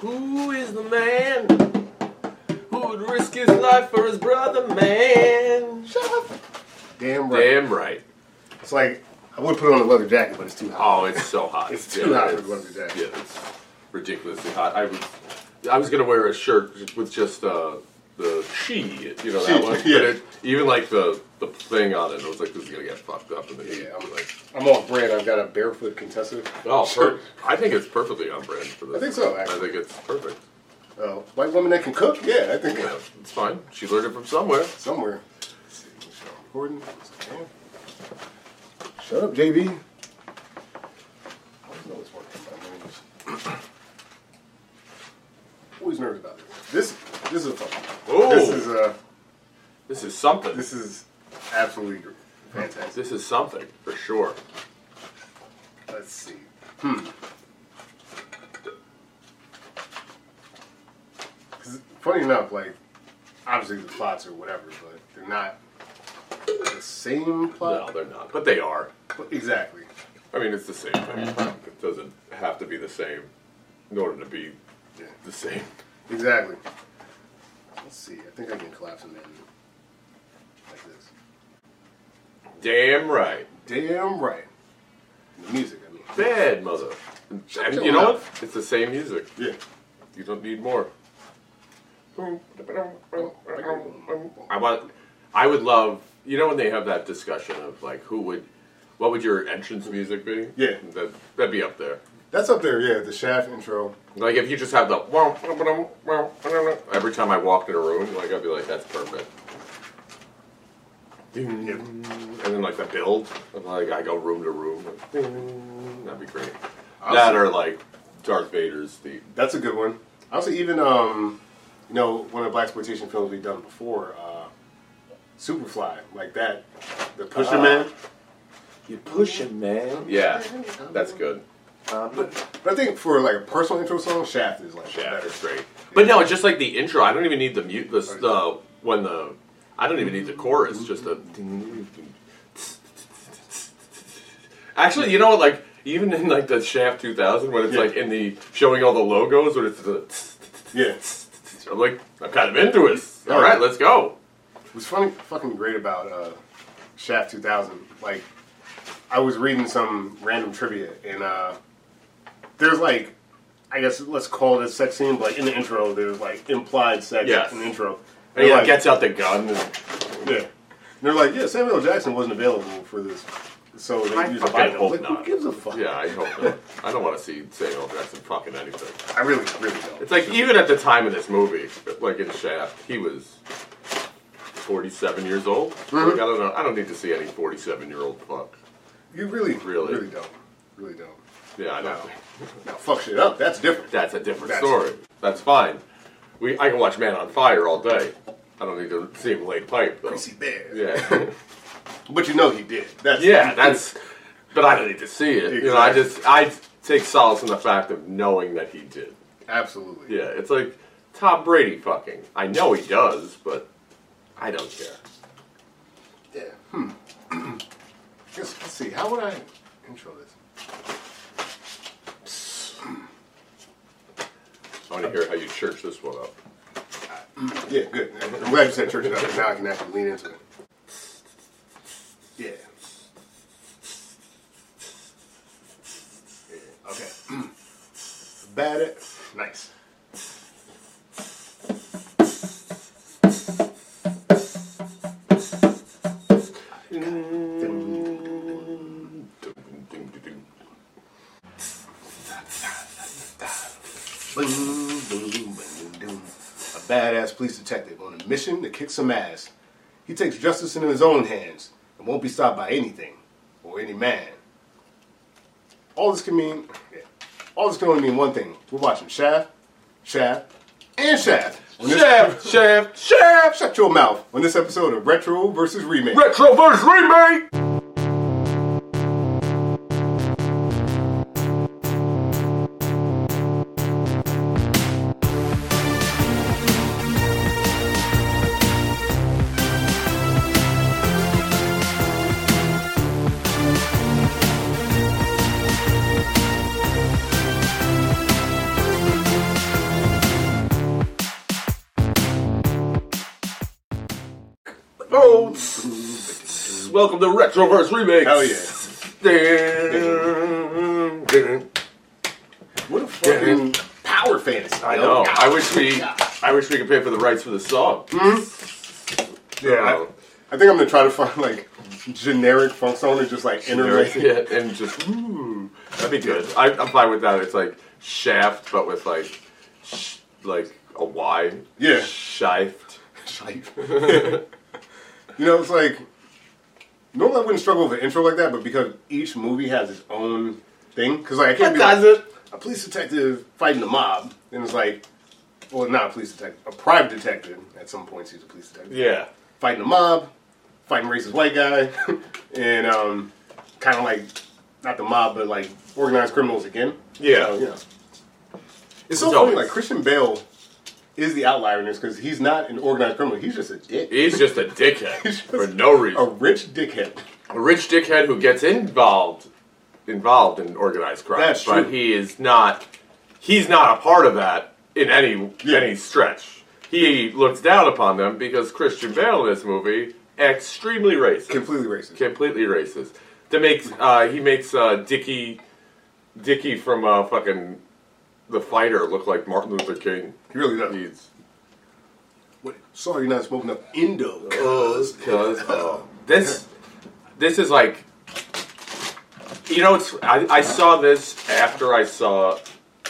Who is the man who would risk his life for his brother, man? Shut up. Damn right. Damn right. It's like I would put on a leather jacket, but it's too hot. Oh, it's so hot. It's too hot for it's- a leather jacket. Yeah, it's ridiculously hot. I was, I was gonna wear a shirt with just uh, the she, you know that She, one. yeah. But it, even like the the thing on it, I was like, this is gonna get fucked up in the heat. Yeah, I'm like, I'm on brand. I've got a barefoot Contessa. oh, per- I think it's perfectly on brand for this. I think so, I actually. think it's perfect. Uh, white woman that can cook. Yeah, I think Yeah, it's fine. She learned it from somewhere. somewhere. Let's see, Michelle Gordon. Shut up, JB. I always know it's working. Always nervous about this. This this is a. Oh. This is uh This is something. this is absolutely fantastic. This is something for sure. Let's see. Hmm. 'Cause funny enough, like obviously the plots or whatever, but they're not the same plot. No, they're not, but they are. But exactly. I mean, it's the same thing. It doesn't have to be the same in order to be Yeah. the same. Exactly. Let's see. I think I can collapse them in like this. Damn right. Damn right. The music, I mean. Bad mother. Shut And you know what? It's the same music. Yeah. You don't need more. I want. I would love. You know when they have that discussion of like who would, what would your entrance music be? Yeah. That that'd be up there. That's up there, yeah. The Shaft intro. Like if you just have the every time I walked in a room, like I'd be like, that's perfect. And then like the build, of, like I go room to room. That'd be great. That or like Darth Vader's theme. That's a good one. Also, even um, you know, one of the black exploitation films we've done before, uh, Superfly, like that, the Pusher Ah. Man. You pushing, man. Yeah, that's good. But I think for like a personal intro song, Shaft is like Yeah, better. great. But no, it's just like the intro. I don't even need the mute. The, the when the I don't even need the chorus. Just the. Actually, you know what? Like even in like the Shaft 2000, when it's Yeah. like in the showing all the logos, when it's the. Yeah, I'm like, I'm kind of into it. All right, let's go. what's funny, fucking great about uh, Shaft 2000, like I was reading some random trivia, and uh, there's like, I guess let's call it a sex scene, but like in the intro, there's like implied sex Yes. in the intro. Oh, and he like, gets out the gun. And, Yeah. And they're like, yeah, Samuel L. Jackson wasn't available for this. So they I used a fucking bite. hope Like, not. who gives a fuck? yeah, I hope not. I don't want to see Samuel Jackson fucking anything. I really, really don't. It's like even at the time of this movie, like in Shaft, he was forty-seven years old. Mm-hmm. Like, I don't know. I don't need to see any forty-seven-year-old fuck. You really, Really? really don't. Really don't. Yeah, I know. No. Now, fuck shit up. That's different. That's a different That's- story. That's fine. We I can watch Man on Fire all day. I don't need to see him lay pipe though. Greasy bear. Yeah, But you know he did. That's yeah. That's. But I don't need to see it. You know, I just I take solace in the fact of knowing that he did. absolutely. Yeah, it's like Tom Brady fucking. I know he does, but I don't care. Yeah. Hmm. Let's, let's see. How would I intro this? I want to hear how you church this one up. Yeah, good. I'm glad you said church it up. 'cause Now I can actually lean into it. Yeah. Yeah. Okay. Bad it. Nice. Boom, boom, boom, boom, boom. A badass police detective on a mission to kick some ass. He takes justice into his own hands and won't be stopped by anything or any man. All this can mean, yeah, all this can only mean one thing. We're watching Shaft, Shaft, and Shaft. Shaft, shaft, shaft. Shut your mouth on this episode of Retro versus Remake. Retro versus remake. Welcome to Retro versus Remake. Hell yeah. What a fucking power fantasy. I know. God. I wish we, I wish we could pay for the rights for the song. mmm Yeah, I, I think I'm gonna try to find like generic funk song and just like interlace it. Yeah, and just ooh, that'd be good. I, I'm fine with that. It's like Shaft, but with like, sh- like a Y. Yeah. Shift. Shite. you know, it's like normally I wouldn't struggle with an intro like that, but because each movie has its own thing, because like I can't be like a police detective fighting the mob, and it's like, well, not a police detective, a private detective. At some points, he's a police detective. Yeah. fighting the mob, fighting racist white guy, and um, kind of like not the mob, but like organized criminals again. Yeah. So, you know. It's so It's funny. always- Like Christian Bale is the outlier in this because he's not an organized criminal. He's just a dick, He's just a dickhead for no reason. a rich dickhead. A rich dickhead who gets involved, involved in organized crime. That's but true. he is not. He's not a part of that in any Yeah. any stretch. He looks down upon them because Christian Bale in this movie extremely racist. Completely racist. completely racist. To make uh, he makes uh, Dickie Dickie from uh, fucking the fighter look like Martin Luther King. He really does. He's What? Sorry, you're not smoking up Indo. cause cause uh, this this is like you know it's I, I saw this after I saw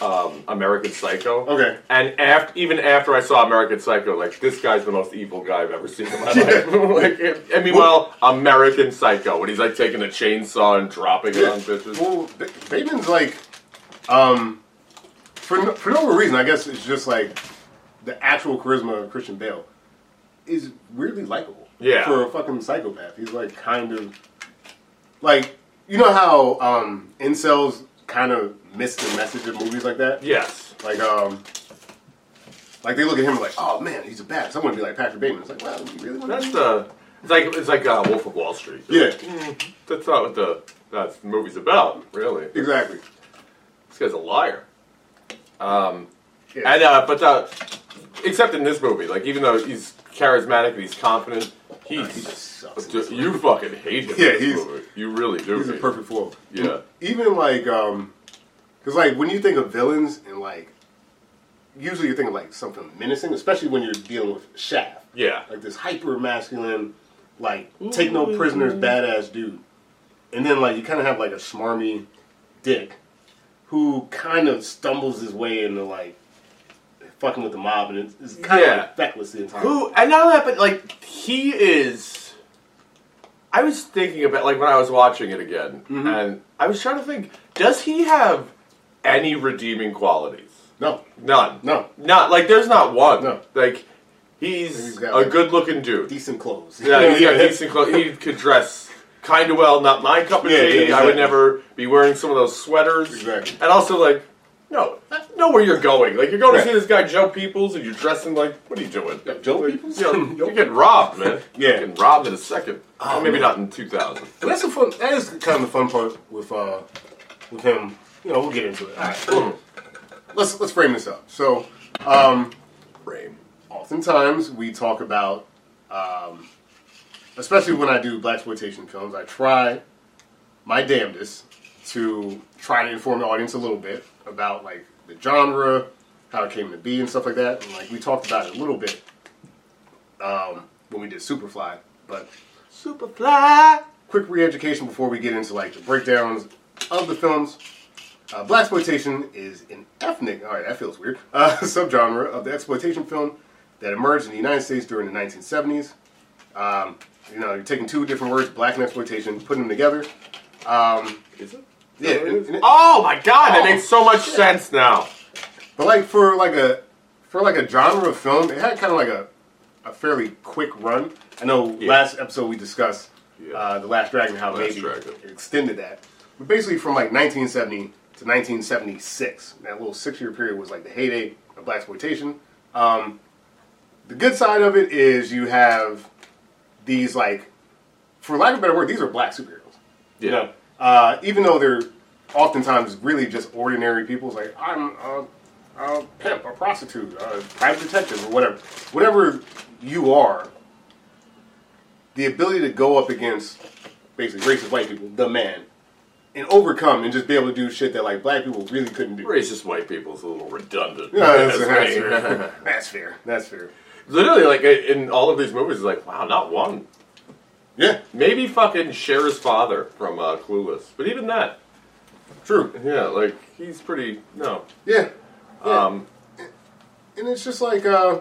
um, American Psycho. Okay. And after, even after I saw American Psycho, like this guy's the most evil guy I've ever seen in my life. like, and meanwhile, American Psycho, when he's like taking a chainsaw and dropping it on bitches. Well, Ba- Bateman's like, um, for no, for no reason. I guess it's just like the actual charisma of Christian Bale is weirdly likable. Yeah. For a fucking psychopath, he's like kind of like you know how um, incels kind of miss the message of movies like that. Yes. Like um. Like they look at him like, oh man, he's a bad. Someone be like Patrick Bateman. It's like, wow, you really want That's the. It's like it's like uh, Wolf of Wall Street. Yeah, That's not what the that movie's about, really. exactly. This guy's a liar. Um, Yeah. and uh, but uh, except in this movie, like even though he's charismatic and he's confident, he he's just sucks. you fucking hate him. Yeah, in this he's- movie. you really do. He's a perfect foil. Yeah, even like um because like when you think of villains and like usually you're thinking like something menacing especially when you're dealing with shaft yeah, like this hyper masculine like take no prisoners badass dude and then like you kind of have like a smarmy dick who kind of stumbles his way into like fucking with the mob and it's, kind of Yeah. like feckless the entire Who and not only that, but like he is. I was thinking about like when I was watching it again, Mm-hmm. and I was trying to think: Does he have any redeeming qualities? no None. No. Not like there's not one. No. Like he's, He's a good-looking dude. decent clothes Yeah, he's got decent clothes. He could dress kind of well. Not my cup of Yeah, tea. yeah, I would never be wearing some of those sweaters. Exactly. And also, like, no, know where you're going. Like, you're going to see this guy Joe Peoples, and you're dressing like, what are you doing? Joe Like, Peoples? You know, you're getting robbed, man. Yeah. You're getting robbed in a second. Oh, Well, maybe man. not in 2000. And that's the fun. That is kind of the fun part with uh, with him. You know, we'll get into it. All right. let's let's frame this up. So, um, Frame. oftentimes we talk about, um, especially when I do black exploitation films, I try my damnedest to try to inform the audience a little bit about like the genre, how it came to be, and stuff like that. And like we talked about it a little bit um, when we did Superfly, but Superfly. quick re-education before we get into like the breakdowns of the films. Uh, black exploitation is an ethnic, all right, that feels weird, uh, subgenre of the exploitation film that emerged in the United States during the 1970s. Um, you know, you're taking two different words, black and exploitation, putting them together. Um, Is it? yeah, it- Oh my god, that Oh, makes so much sense now. but like for like a for like a genre of film, it had kind of like a a fairly quick run. I know Yeah. last episode we discussed Yeah. uh, the Last Dragon, how Last maybe Dragon. it extended that, but basically from like 1970 to 1976, that little six year period was like the heyday of black exploitation. Um, the good side of it is you have these like, for lack of a better word, these are black superheroes. You know, uh, even though they're oftentimes really just ordinary people. It's like I'm a, a pimp, a prostitute, a private detective, or whatever. Whatever you are, the ability to go up against basically racist white people, the man, and overcome and just be able to do shit that like black people really couldn't do. Racist white people's a little redundant. No, that's, That's that's fair. That's fair. That's fair. Literally, like in all of these movies, it's like, wow, not one. Yeah, Maybe fucking Cher's father from uh, Clueless, but even that, true. yeah, like he's pretty no. Yeah. yeah. Um, and it's just like uh,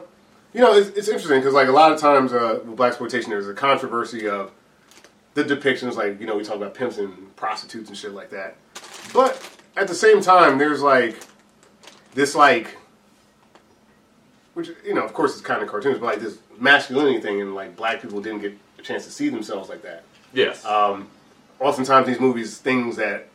you know it's, it's interesting because like a lot of times uh, with black exploitation there's a controversy of the depictions like you know we talk about pimps and prostitutes and shit like that but at the same time there's like this like which you know of course it's kind of cartoons but like this masculinity thing and like black people didn't get a chance to see themselves like that yes. um, oftentimes these movies things that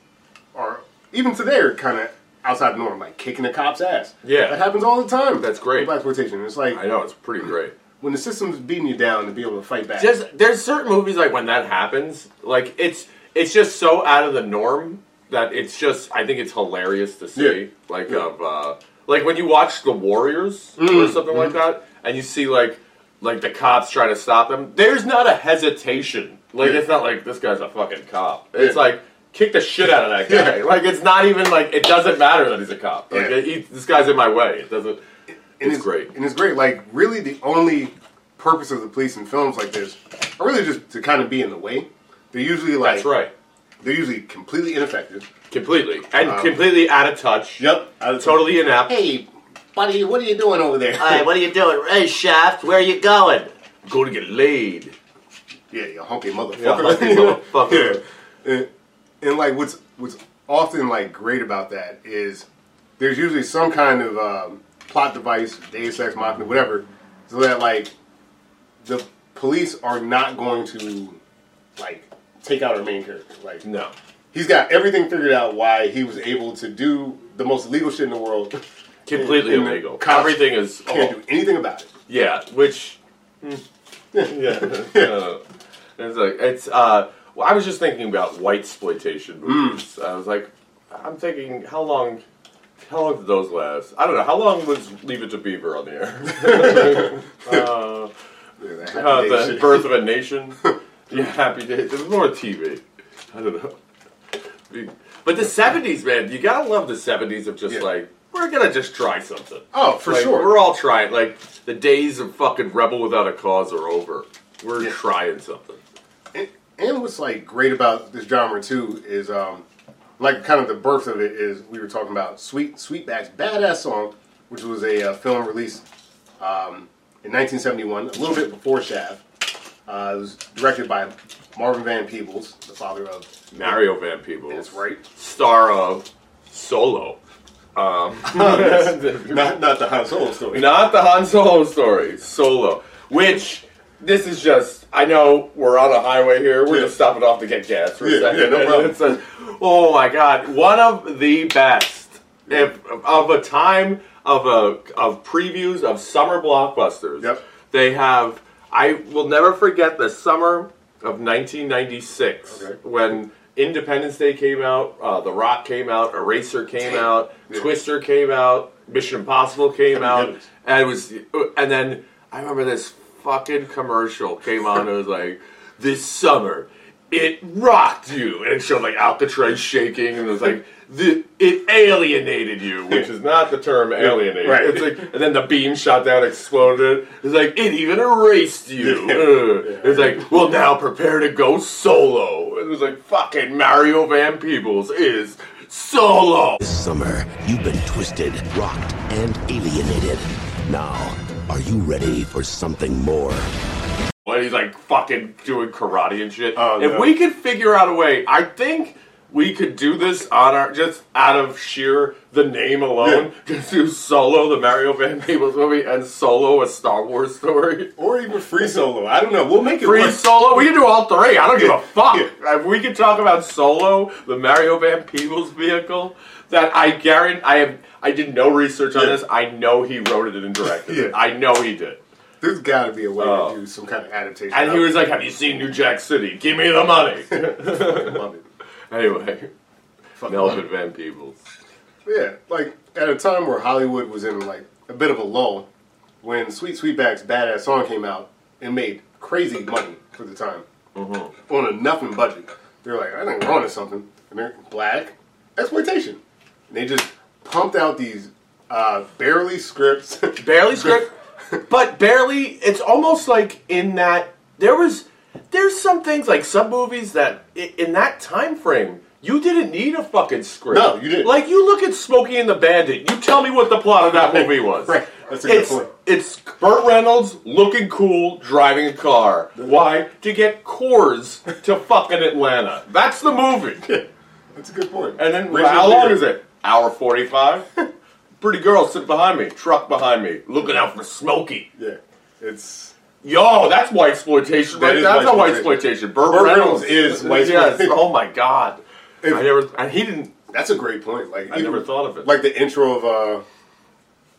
are even today are kind of outside the norm, like kicking a cop's ass. Yeah. that happens all the time. That's great. black exploitation. It's like I know it's pretty great. when the system's beating you down to be able to fight back. Just there's certain movies like when that happens, like it's it's just so out of the norm that it's just I think it's hilarious to see. Yeah. Like Yeah. of uh, like when you watch The Warriors or Mm, something like that, and you see like like the cops trying to stop them. There's not a hesitation. Like Yeah. it's not like this guy's a fucking cop. It's Yeah. like kick the shit out of that guy. Yeah. Like it's not even like it doesn't matter that he's a cop. Like Yeah. he, this guy's in my way. It doesn't. and it's great. and it's great. Like really, the only purpose of the police in films like this are really just to kind of be in the way. They're usually like That's right. They're usually completely ineffective. Completely and Um, completely out of touch. Yep, Totally inept. Hey, buddy, what are you doing over there? Hey, what are you doing? Hey, Shaft, where are you going? Go to get laid. Yeah, you hunky motherfucker. Yeah, hunky motherfucker. Yeah. And, and like what's what's often like great about that is there's usually some kind of um, plot device, Deus Ex Machina, whatever, so that like the police are not going to like take out our main character. Like No. He's got everything figured out why he was able to do the most illegal shit in the world. Completely And the illegal. Everything is. Can't oh, do anything about it. yeah, which. hmm. Yeah. Uh, it's like it's. uh well, I was just thinking about white exploitation movies. I was like, I'm thinking, how long, how long did those last? I don't know. How long was Leave It to Beaver on the air? uh, Yeah, that happy uh, the. Birth of a Nation. yeah, Happy Days. It was more TV. I don't know. But the '70s, man, you gotta love the '70s of just Yeah. like we're gonna just try something. Oh, for Like, sure. We're all trying. Like the days of fucking rebel without a cause are over. We're Yeah. trying something. and, and what's like great about this genre too is um like kind of the birth of it is we were talking about Sweet Sweetback's badass song, which was a uh, film released um, in 1971, a little bit before Shaft. Uh, it was directed by Melvin Van Peebles, the father of Mario Van Peebles. That's right. Star of Solo. Um, Not not the Han Solo story. Not the Han Solo story, Solo. Which this is just. I know we're on a highway here. We're Yeah. just stopping off to get gas for a Yeah, second. yeah, no problem. it says, oh my god, one of the best if, of a time of a of previews of summer blockbusters. Yep. They have. I will never forget the summer of 1996 Okay. when Independence Day came out, uh, The Rock came out, Eraser came out, Yeah. Twister came out, Mission Impossible came out, and it was, and then I remember this fucking commercial came on. It was like, "This summer, it rocked you," and it showed like Alcatraz shaking, and it was like, the, "It alienated you," which is not the term alienated. Right. It's like, and then the beam shot down, exploded. It's like it even erased you. Yeah. Ugh. It's like, well, now prepare to go solo. It was like fucking Mario Van Peebles is solo. This summer, you've been twisted, rocked, and alienated. Now, are you ready for something more? when he's like fucking doing karate and shit. Oh, if no. we could figure out a way, I think we could do this on our just out of sheer the name alone. Just do Solo, the Mario Van Peebles movie, and Solo, a Star Wars story. Or even free solo. I don't know. We'll make it Free work. Solo, we can do all three. I don't give a fuck. Yeah. If we could talk about Solo, the Mario Van Peebles vehicle, that I guarantee I have. I did no research on this. I know he wrote it and directed it. I know he did. There's got to be a way Oh. to do some kind of adaptation. And he was like, "Have you seen New Jack City? Give me the money." anyway, Fucking love Melvin it. Van Peebles. Yeah, like at a time where Hollywood was in like a bit of a lull, when Sweet Sweetback's badass song came out, it made crazy money for the time on a nothing budget. They're like, I think we're onto something, and they're black exploitation. And they just pumped out these uh, barely scripts. barely script, but barely. It's almost like in that there was there's some things like some movies that i- in that time frame you didn't need a fucking script. No, you didn't. Like you look at Smokey and the Bandit. You tell me what the plot of that movie was. Right. That's a good it's, point. It's Burt Reynolds looking cool driving a car. Why? To get Coors to fucking Atlanta. That's the movie. That's a good point. And then Rachel how long is it? Hour forty-five. Pretty girl sitting behind me, truck behind me, looking out for Smokey. Yeah, it's Yo, that's white exploitation, That right? is That's white a white exploitation. Burt, Burt Reynolds, Reynolds is white yes. exploitation. Oh my god, If- I never, and he didn't. that's a great point. Like I never thought of it. Like the intro of uh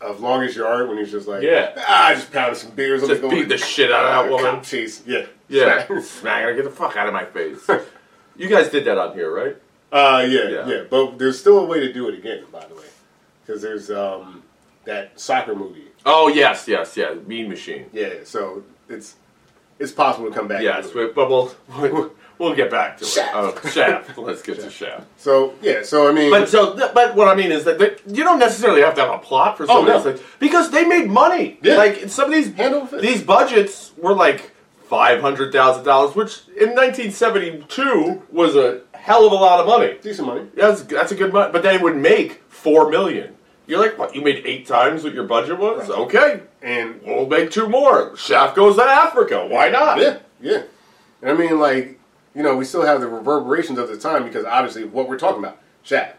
of Longest Yard when he's just like, Yeah. ah, I just pounded some beers. Just going beat the shit out of that uh, woman. Chase. Yeah, Yeah, smack her, get the fuck out of my face. you guys did that on here, right? Uh, yeah, Yeah. yeah, But there's still a way to do it again, by the way, because there's um that soccer movie. Oh yes, yes, yeah. Mean Machine. Yeah, so it's it's possible to come back. Yes, we- but we'll we'll, we'll get back to it. Shaft. Oh, Shaft. Let's get to Shaft. So yeah, so I mean, But so, but what I mean is that they, you don't necessarily have to have a plot for some Oh, of no. these because they made money. Yeah. Like some of these Hand these budgets were like five hundred thousand dollars, which in nineteen seventy two was a hell of a lot of money. decent money. That's that's a good money, but they would make four million. You're like, what? You made eight times what your budget was? Okay, And we'll make two more. Shaft goes to Africa. Why not? yeah, yeah. And I mean, like, you know, we still have the reverberations of the time because obviously what we're talking about, Shaft,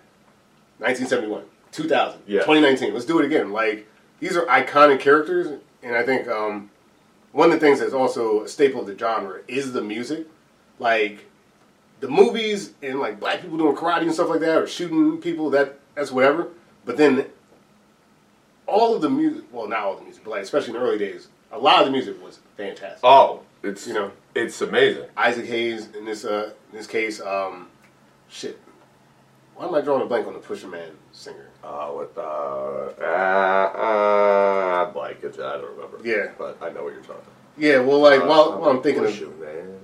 1971, 2000, Yeah. 2019. Let's do it again. Like, these are iconic characters, and I think um, one of the things that's also a staple of the genre is the music. Like, the movies and like black people doing karate and stuff like that, or shooting people, that that's whatever. But then all of the music, well, not all of the music, but like especially in the early days, a lot of the music was fantastic. Oh, it's You know. it's amazing. Isaac Hayes in this uh in this case, um, shit. Why am I drawing a blank on the Pusher Man singer? Uh, with uh, uh, uh, blank. It's, I don't remember. Yeah. but I know what you're talking. about. Yeah, well, like Uh, while, while I'm thinking of you, man.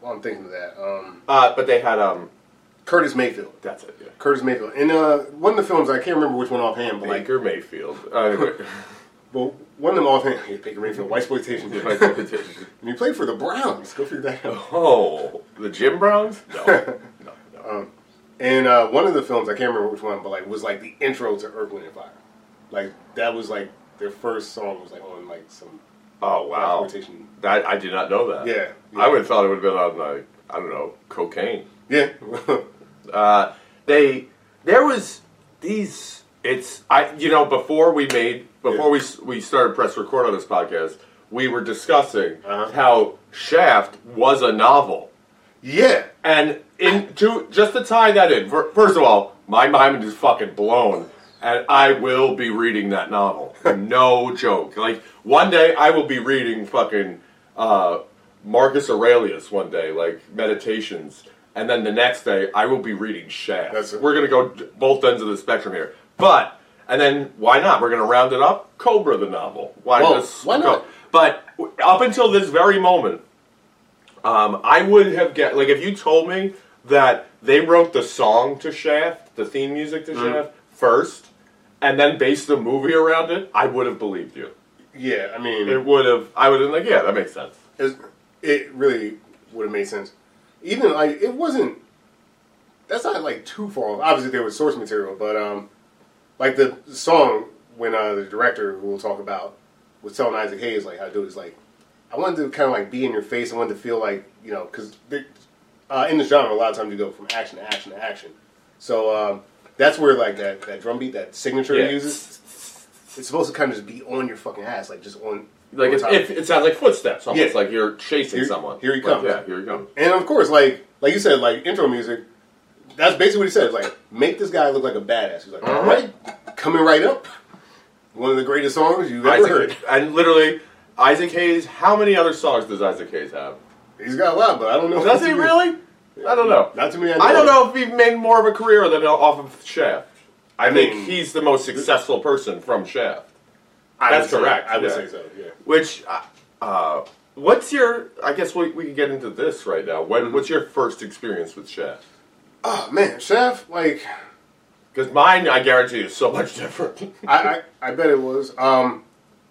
while I'm thinking of that, um, Uh, but they had um, Curtis Mayfield. that's it. Yeah. Curtis Mayfield. And uh, one of the films, I can't remember which one offhand, but like, Baker Mayfield. Uh, anyway, well, one of them offhand, yeah, Baker Mayfield, White Exploitation. and he played for the Browns. Go figure that out. oh, the Jim Browns? No, no, no. And uh, one of the films, I can't remember which one, but like was like the intro to Earth, Wind and Fire. Like that was like their first song was like on like some Oh wow, exploitation. that I did not know that. Yeah, yeah. I would have thought it would have been on like I don't know cocaine. Yeah. Uh, they there was these. It's I you know before we made before we we started press record on this podcast, we were discussing Uh-huh. how Shaft was a novel. yeah. And in to just to tie that in, fir- first of all, my mind is fucking blown, and I will be reading that novel. no joke. Like one day, I will be reading fucking uh, Marcus Aurelius. One day, like meditations, and then the next day, I will be reading Shaft. That's it. We're gonna go both ends of the spectrum here, but and then why not? We're gonna round it up. Cobra the novel. Why Well, just why not? But up until this very moment, um, I would have get like if you told me that they wrote the song to Shaft, the theme music to Shaft first, and then based the movie around it, I would have believed you. Yeah. I mean, It would have. I would have been like, yeah, that makes sense. it, it really would have made sense. Even like it wasn't. That's not like too far. Obviously, there was source material, but um, like the song when uh, the director who we'll talk about was telling Isaac Hayes like how to do it is like I wanted to kind of like be in your face. I wanted to feel like you know because uh, in this genre a lot of times you go from action to action to action. So um, that's where like that that drum beat that signature Yeah. uses. It's supposed to kind of just be on your fucking ass, like just on Like it's, if it sounds like footsteps, almost Yeah. like you're chasing Here- someone. here he Like, comes. yeah, here he comes. And of course, like like you said, like intro music. That's basically what he said. Like, make this guy look like a badass. He's like, uh-huh. all right, coming right up. One of the greatest songs you've ever heard. And literally, Isaac Hayes. How many other songs does Isaac Hayes have? He's got a lot, but I don't know. Does he really? I don't know. Not to me. I, I don't know if he made more of a career than off of Shaft. I think mean- he's the most successful person from Shaft. I would That's say- correct, I would yeah. say so. Yeah. Which, uh, uh, what's your? I guess we we can get into this right now. When Mm-hmm. what's your first experience with Shaft? Oh man, Chef, like Because mine, I guarantee, you is so much different. I, I I bet it was. Um,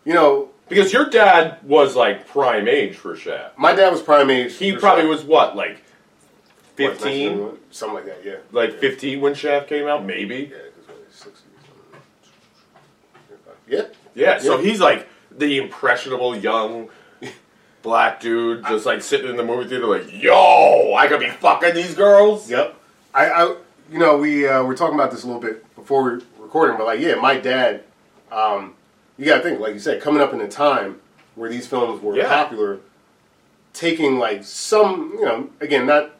you know, because your dad was like prime age for Shaft. my dad was prime age. He for probably Shaft. was what, like fifteen, 1991? something like that. Yeah, like yeah. fifteen when Shaft came out, maybe. Yeah, 'cause what, 60 something. yeah. Yeah, so he's like the impressionable young black dude, just like sitting in the movie theater, like, "Yo, I could be fucking these girls." Yep. I, I you know, we uh, were talking about this a little bit before we were recording, but like, yeah, my dad. Um, you got to think, like you said, coming up in a time where these films were Yeah. popular, taking like some, you know, again, not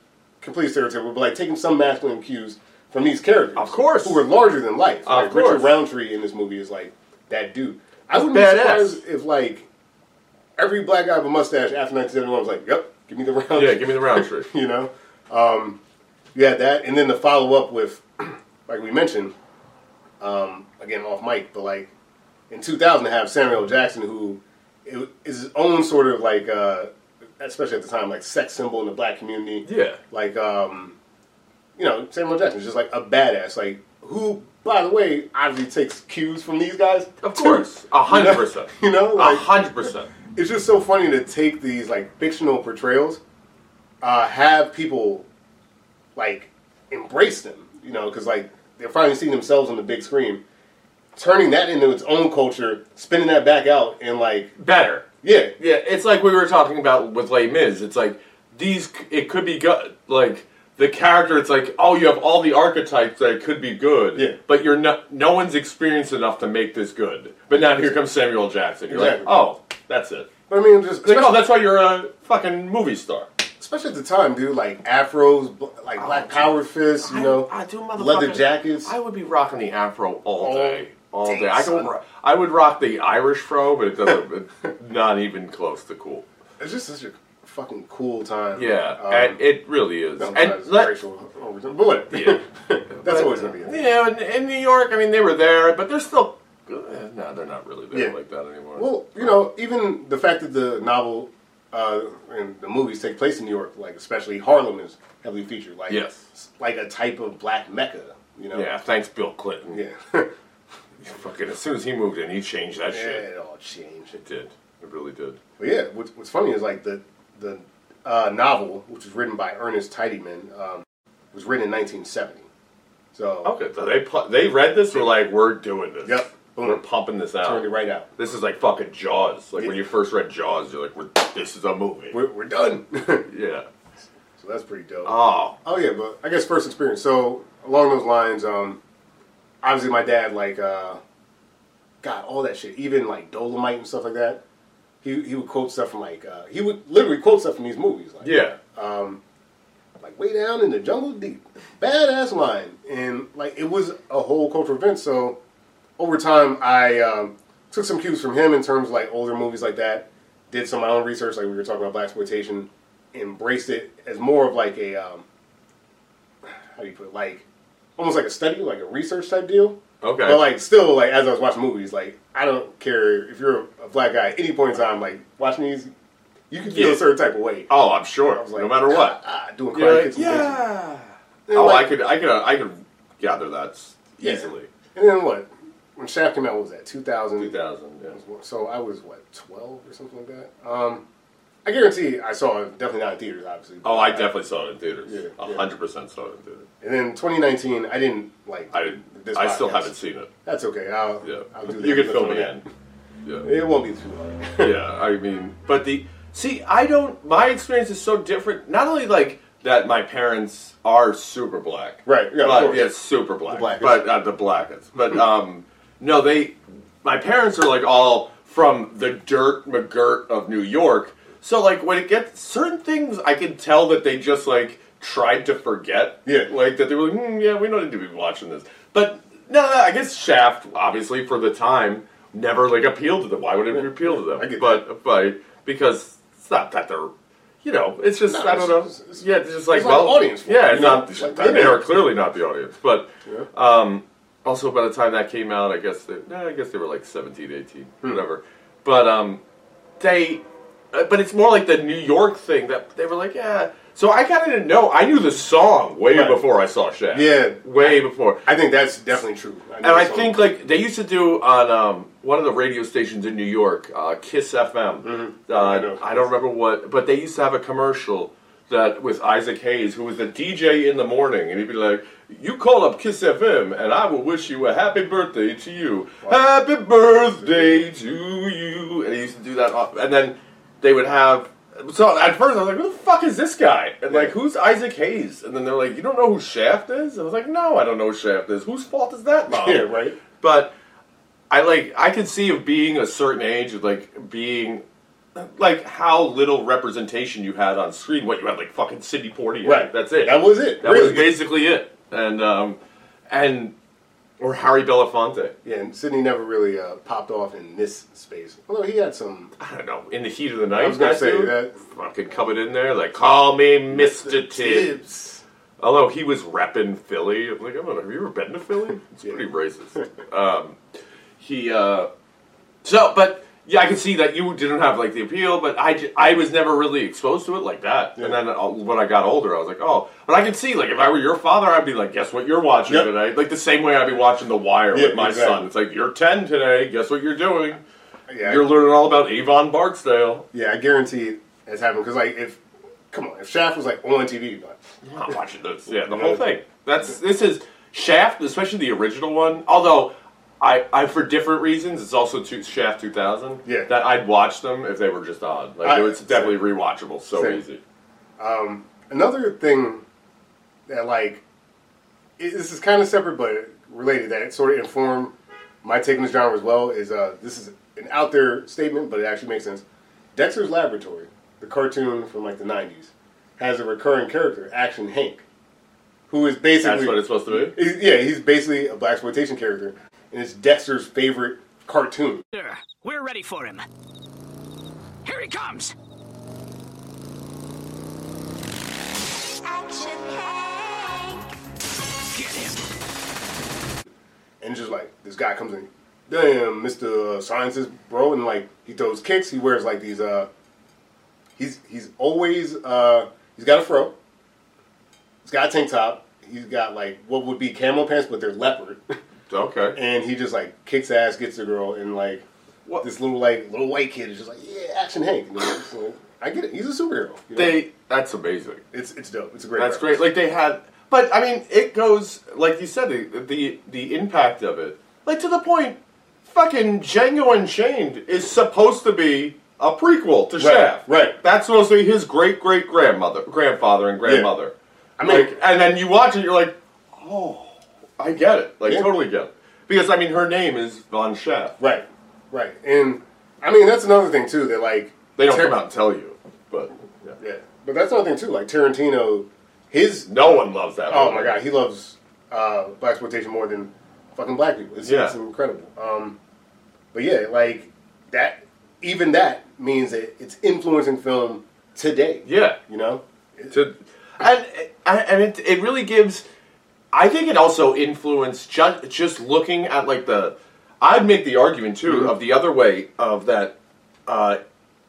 complete stereotypical, but like taking some masculine cues from these characters, Of course. who were larger than life. Of like, course. Richard Roundtree in this movie is like that dude. I wouldn't be badass. surprised if like every black guy with a mustache after 1971 was like, "Yep, give me the round." Yeah, give me the round trip. you know. Um, you had that, and then the follow up with, like we mentioned, um, again off mic, but like in 2000 to have Samuel Jackson, who is his own sort of like, uh, especially at the time, like sex symbol in the black community. Yeah. Like, um, you know, Samuel Jackson is just like a badass, like who, by the way, obviously takes cues from these guys. Of course, a hundred percent. You know, A hundred percent. it's just so funny to take these like fictional portrayals, uh, have people like embrace them, you know, because like they're finally seeing themselves on the big screen, turning that into its own culture, spinning that back out, and like Better. yeah, Yeah, it's like we were talking about with Les Mis. It's like these. It could be good. Like the character. It's like oh, you have all the archetypes that could be good. Yeah. But you're not. No one's experienced enough to make this good. But now here comes Samuel Jackson. You're Exactly. like, oh, that's it. but I mean, just like, oh, that's why you're a fucking movie star. especially at the time, dude, like afros, like oh, black power fists, you know, I, I do leather jackets. I would be rocking the afro all day, all day, day. I son. don't. I would rock the Irish fro, but it doesn't, not even close to cool. it's just such a fucking cool time. Yeah, Um, and it really is. And let- racial but what? Yeah. that's always gonna be. thing. Yeah, in, in New York, I mean, they were there, but they're still. eh, No, they're not really there Yeah. like that anymore. Well, you know, even the fact that the novel uh, and the movies take place in New York, like especially Harlem, is heavily featured. Like, Yes. like a type of black mecca. You know. yeah, thanks, Bill Clinton. Yeah. Fucking as soon as he moved in, he changed that yeah, shit. it all changed. It did. It really did. But yeah, what's, what's funny is like the the uh, novel, which was written by Ernest Tidyman, um, was written in 1970. So Okay, so they pu- they read this. We're like, we're doing this. Yep. Boom. We're pumping this out. turned it right out. This is like fucking Jaws. Like when you first read Jaws, you're like, we're, "This is a movie." We're, we're done. Yeah. So yeah. that's pretty dope. Oh, Oh yeah, but I guess first experience. So along those lines, um, obviously my dad like uh, got all that shit, even like Dolomite and stuff like that. He he would quote stuff from like uh, he would literally quote stuff from these movies, like yeah. like way down in the jungle deep, badass line, and like it was a whole cultural event. So over time, I um, took some cues from him in terms of like older movies like that. Did some of my own research, like we were talking about black exploitation. Embraced it as more of like a um, how do you put it? Like almost like a study, like a research type deal. Okay. But like still, like as I was watching movies, like I don't care if you're a black guy at any point in time, like watching these, you can feel Yeah. a certain type of way. oh, I'm sure. I was like, no matter what. ah, ah, doing karate like, yeah. Oh, like- I could, I could, I could gather that Yeah. easily. And then what? When Shaft came out, what was that 2000? 2000. Yeah. So I was what 12 or something like that. Um, I guarantee I saw it. Definitely not in theaters, obviously. Oh, I definitely saw it in theaters. Yeah, A yeah. hundred percent saw it in theaters. And then 2019, I didn't like. I didn't. this I still haven't seen it. That's okay. I'll, Yeah. I'll do that. you can fill me in. Yeah. It won't be too hard. yeah, I mean, but the see, I don't. My experience is so different. Not only like that, my parents are super black, Right, yeah, but, yeah, super black, The blackest. but uh, the blackest. But um, no, they, my parents are like all from the dirt McGirt of New York. So like when it gets certain things, I can tell that they just like tried to forget. Yeah. like that they were like, hmm, yeah, we don't need to be watching this. But no, no, I guess Shaft, obviously for the time, never like appealed to them. Why would it appeal to them? But but because it's not that they're. You know, it's just No, I don't know. it's- it's- yeah, it's just like well, the audience yeah, it's not. Like, they are clearly not the audience, but Yeah. um, also by the time that came out, I guess they, nah, I guess they were like 17, 18, Hmm. whatever. But um, they but it's more like the New York thing that they were like, yeah. So I kind of didn't know. I knew the song way Right. before I saw Shaft. Yeah. way before. I think that's definitely true. know And I think like they used to do on um, one of the radio stations in New York, uh, Kiss FM. Mm-hmm. I Uh, know. I don't remember what, but they used to have a commercial that with Isaac Hayes, who was the DJ in the morning, and he'd be like, "You call up Kiss FM, and I will wish you a happy birthday to you. Happy birthday to you." And he used to do that, off- and then they would have. So at first I was like, "Who the fuck is this guy?" And like, "Who's Isaac Hayes?" And then they're like, "You don't know who Shaft is?" And I was like, "No, I don't know who Shaft is. Whose fault is that, mom?" Yeah, right. But I like I could see of being a certain age, of like being like how little representation you had on screen. What you had like fucking Sidney Poitier. Right. That's it. That was it. That really. was basically it. And um and or Harry Belafonte. Yeah, and Sidney never really uh, popped off in this space. Although he had some. I don't know. In the heat of the night. I was gonna say dude, that. Fucking coming in there like call me Mr. Tibbs. Tibbs. Although he was repping Philly, I'm like, I don't know, have you ever been to Philly? It's Yeah. pretty racist. um, he, uh, so, but yeah, I can see that you didn't have like the appeal, but I, j- I was never really exposed to it like that. And then uh, when I got older, I was like, oh, but I can see like if I were your father, I'd be like, guess what you're watching Yep. tonight? Like the same way I'd be watching The Wire Yeah, with my exactly. son. It's like you're 10 today. Guess what you're doing? Yeah, You're learning all about Avon Barksdale. yeah, I guarantee it's happened because like if, come on, if Shaft was like on TV, you'd like, I'm not watching this. Yeah, the whole thing. That's this is Shaft, especially the original one. Although I, I for different reasons, it's also two, Shaft 2000. Yeah. that I'd watch them if they were just on. Like I- it was definitely rewatchable. So Same. easy. another thing that like it, this is kind of separate but related that sort of informed my take on this genre as well is uh this is an out there statement but it actually makes sense dexter's laboratory the cartoon from like the 90s has a recurring character action hank who is basically That's what it's supposed to be. yeah he's basically a black exploitation character and it's dexter's favorite cartoon Sir, we're ready for him. Here he comes. Action Hank. Get him. and just like this guy comes in, damn, Mister Scientist, bro, and like he throws kicks. He wears like these. uh He's he's always uh he's got a fro. He's got a tank top. He's got like what would be camo pants, but they're leopard. Okay. and he just like kicks ass, gets the girl, and like What- this little like little white kid is just like yeah, action Hank. Like, I get it. He's a superhero. you know? They that's amazing. it's it's dope. It's a great. That's reference. great. Like they had, but I mean, it goes like you said. The the the impact of it, like to the point. Fucking Django Unchained is supposed to be a prequel to Shaft. right. That's supposed to be his great great grandmother, grandfather, and grandmother. I mean- like, and then you watch it, you're like, oh, I get it. Like Yeah. totally get it. Because I mean, her name is Von Shaft. Right, right, and I mean that's another thing too. That like They don't Tar- come out and tell you, but yeah. Yeah, but that's another thing too. Like Tarantino, his no one loves that. oh movie. my god, he loves uh, black exploitation more than fucking black people. It's, Yeah. it's incredible. Um, but yeah, like that. Even that means that it's influencing film today. Yeah. you know. to and and it it really gives I think it also influenced just just looking at like the I'd make the argument too of the other way of that uh,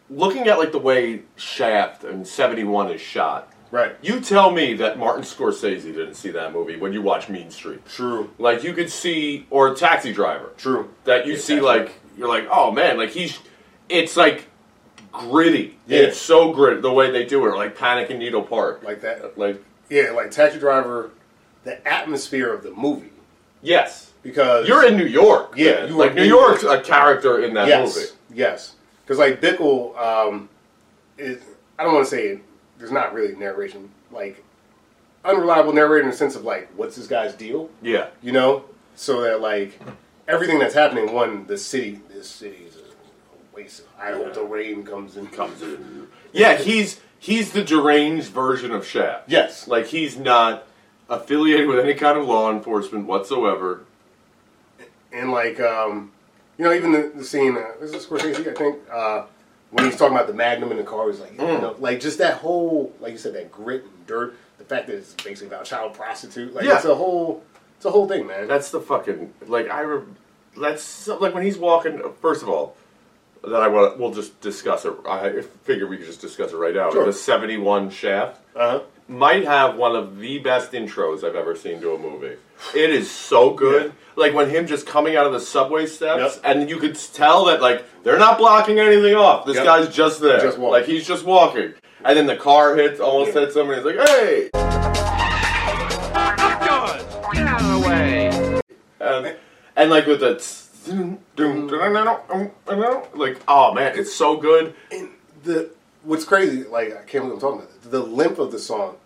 looking at like the way Shaft and 71 is shot. Right. You tell me that Martin Scorsese didn't see that movie when you watch Mean Street. True. Like you could see or Taxi Driver. True. That you Yeah, see like Driver. you're like, "Oh man, like he's it's like gritty. Yeah. It's so gritty the way they do it, like Panic in Needle Park. Like that. Like Yeah, like Taxi Driver, the atmosphere of the movie yes. because You're in New York. Yeah, man. you like New in- York's a character in that yes, movie. yes, because like Bickle, um, is I don't want to say it, there's not really narration, like unreliable narrator in the sense of like what's this guy's deal, Yeah. you know, so that like everything that's happening, one the city, this city is a waste. Of, I hope the rain comes and Comes in. Yeah, he's he's the deranged version of Shaft. Yes. Like he's not affiliated with any kind of law enforcement whatsoever. and like um, you know, even the, the scene. Uh, this is Scorsese, I think. Uh, when he's talking about the Magnum in the car, he's like, you know, like just that whole, like you said, that grit and dirt. The fact that it's basically about child prostitute, like Yeah. it's a whole, it's a whole thing, man. That's the fucking like I. Re- that's like when he's walking. First of all, that I want. We'll just discuss it. I figure we could just discuss it right now. Sure. The '71 Shaft Uh-huh. Might have one of the best intros I've ever seen to a movie. It is so good. Like when him just coming out of the subway steps, Yep. and you could tell that like they're not blocking anything off. This Yep. guy's just there, Just like he's just walking. And then the car hits, almost Yeah. hits him, and he's like, "Hey!" Get out of the way. And, and like with the tss, like, oh man, it's so good. And the what's crazy, like I can't believe I'm talking about this, the limp of the song.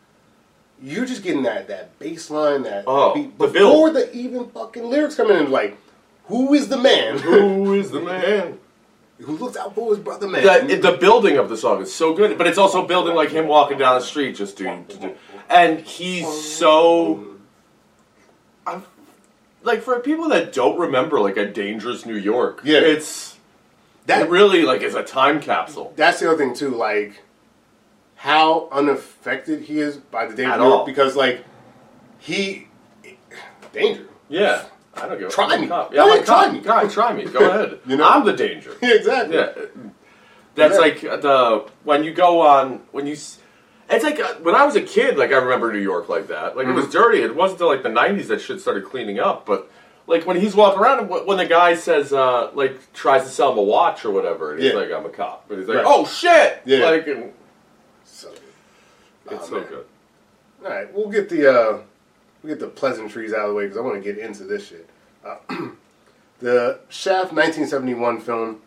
You're just getting that that bass line, that Oh, beat the before build. the even fucking lyrics come in. And like, who is the man Who is the man? who looks out for his brother, man? the, the building of the song is so good, but it's also building like him walking down the street, just doing, and he's so. I'm, like for people that don't remember, like a dangerous New York, Yeah. it's that it really like is a time capsule. that's the other thing too, like how unaffected he is by the danger At of New York, all. because like he danger. Yeah, I don't give. Try I'm me. cop. Yeah, a ahead, try me. Guy, try me. Go ahead. You know? I'm the danger. Yeah, exactly. Yeah, that's Yeah. like the when you go on when you. s- It's like uh, when I was a kid. Like I remember New York like that. Like it Mm-hmm. was dirty. It wasn't until like the '90s that shit started cleaning up. But like when he's walking around, and when the guy says uh, like tries to sell him a watch or whatever, and he's Yeah. like, "I'm a cop," and he's like, Right. "Oh shit!" Yeah. Like and So it's Oh, so man. good. All right, we'll get the uh, we'll get the pleasantries out of the way because I want to get into this shit. Uh, the Shaft 1971 film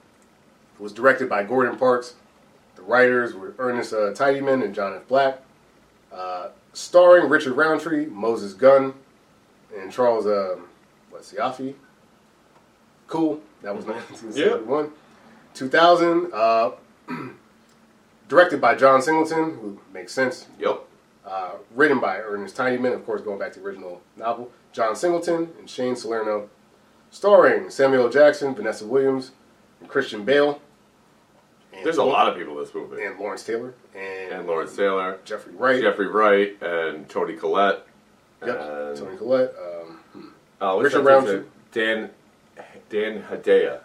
was directed by Gordon Parks. The writers were Ernest uh, Tidyman and John F. Black. Uh, starring Richard Roundtree, Moses Gunn, and Charles uh, what Cioffi. Cool. That was 1971. 2000. Uh, directed by John Singleton, who makes sense. Yep. Uh, written by Ernest Tidyman, of course, going back to the original novel. John Singleton and Shane Salerno. Starring Samuel Jackson, Vanessa Williams, and Christian Bale. And There's a lot of people in this movie. And Lawrence Taylor. And, And Lawrence Taylor, Jeffrey Wright. Jeffrey Wright, and Toni Collette. Yep. And, Toni Collette. Um, What's Richard Roundtree. Dan Dan Hedaya.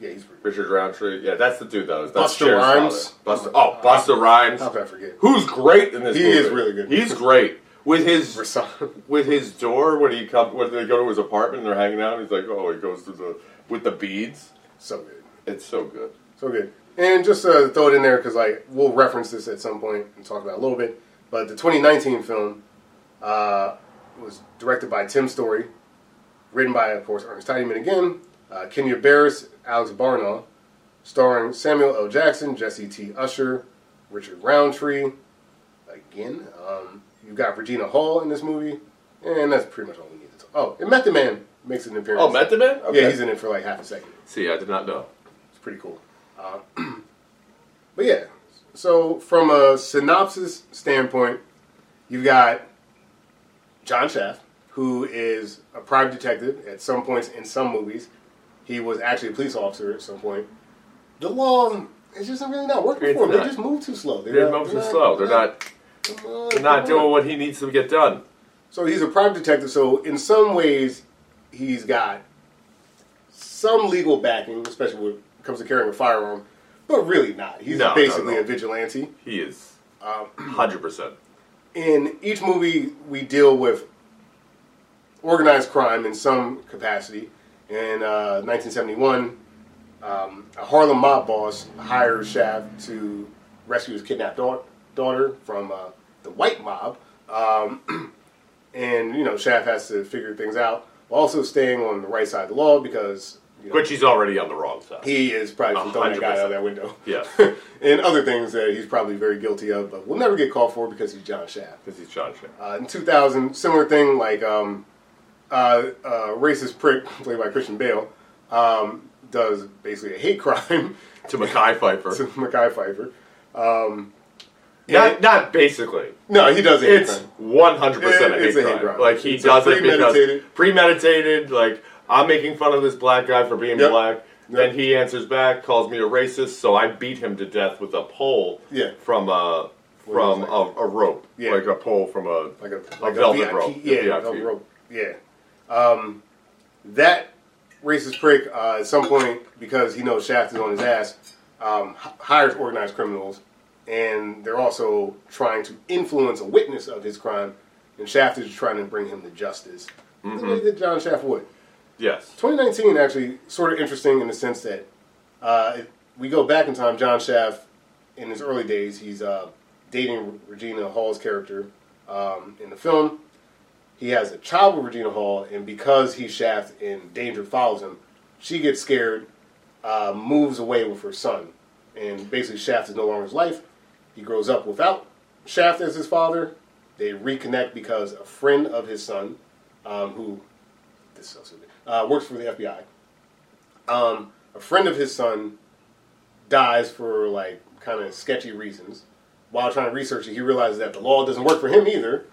yeah, he's Richard Roundtree. Yeah, that's the dude that was. That's Busta Rhymes. father. Busta, oh, Busta Rhymes. How could I forget? Who's great in this He movie. is really good. He's great. With his with his door when he come when they go to his apartment and they're hanging out, he's like, oh, he goes to the with the beads. so good. It's so good. So good. And just uh, throw it in there because like we'll reference this at some point and talk about it a little bit. But the 2019 film uh, was directed by Tim Story, written by, of course, Ernest Tidyman again, uh, Kenya Barris, Alex Barnow, starring Samuel L. Jackson, Jesse T. Usher, Richard Roundtree. Again, um, you've got Regina Hall in this movie, and that's pretty much all we need to talk. Oh, and Method Man makes an appearance. Oh, Method Man. Okay. Yeah, he's in it for like half a second. See, I did not know. It's pretty cool. Uh, but yeah, so from a synopsis standpoint, you've got John Shaft, who is a private detective at some points in some movies. He was actually a police officer at some point. The law is just really not working It's for him. They not. just move too slow. They're moving too slow. They're not. on, They're not doing what he needs to get done. So he's a private detective. So in some ways, he's got some legal backing, especially when it comes to carrying a firearm, but really not. He's No, no, basically no. a vigilante. He is Um, hundred percent. in each movie, we deal with organized crime in some capacity. In uh, 1971, um, a Harlem mob boss hires Shaft to rescue his kidnapped daugh- daughter from uh, the white mob. Um, and, you know, Shaft has to figure things out, also staying on the right side of the law because you know, Which he's already on the wrong side. he is probably throwing that guy out of that window. Yeah. and other things that he's probably very guilty of, but will never get called for because he's John Shaft. Because he's John Shaft. Uh, in 2000, similar thing, like um, uh, uh, racist prick played by Christian Bale um, does basically a hate crime To Mekhi Phifer. to Mekhi Phifer. Um, not, not basically. no, he does a hate It's one hundred percent a hate crime. Like he It's does it because premeditated- premeditated. Like I'm making fun of this black guy for being Yep. black. Yep. And he answers back, calls me a racist, so I beat him to death with a pole Yeah. from a from a, a rope, Yeah. like a pole from a Like a, a like velvet VIP, rope, Yeah, a velvet rope. Yeah. Um, that racist prick uh, at some point because he knows Shaft is on his ass. Um, hires organized criminals, and they're also trying to influence a witness of his crime. And Shaft is trying to bring him to justice. The way that John Shaft would. Yes. 2019 actually sort of interesting in the sense that uh, we go back in time. John Shaft, in his early days, he's uh, dating Regina Hall's character um, in the film. He has a child with Regina Hall, and because he's Shaft and danger follows him, she gets scared, uh, moves away with her son, and basically Shaft is no longer his life. He grows up without Shaft as his father. They reconnect because a friend of his son, um, who this is so uh, works for the FBI. Um, a friend of his son dies for like kind of sketchy reasons. While trying to research it, he realizes that the law doesn't work for him either.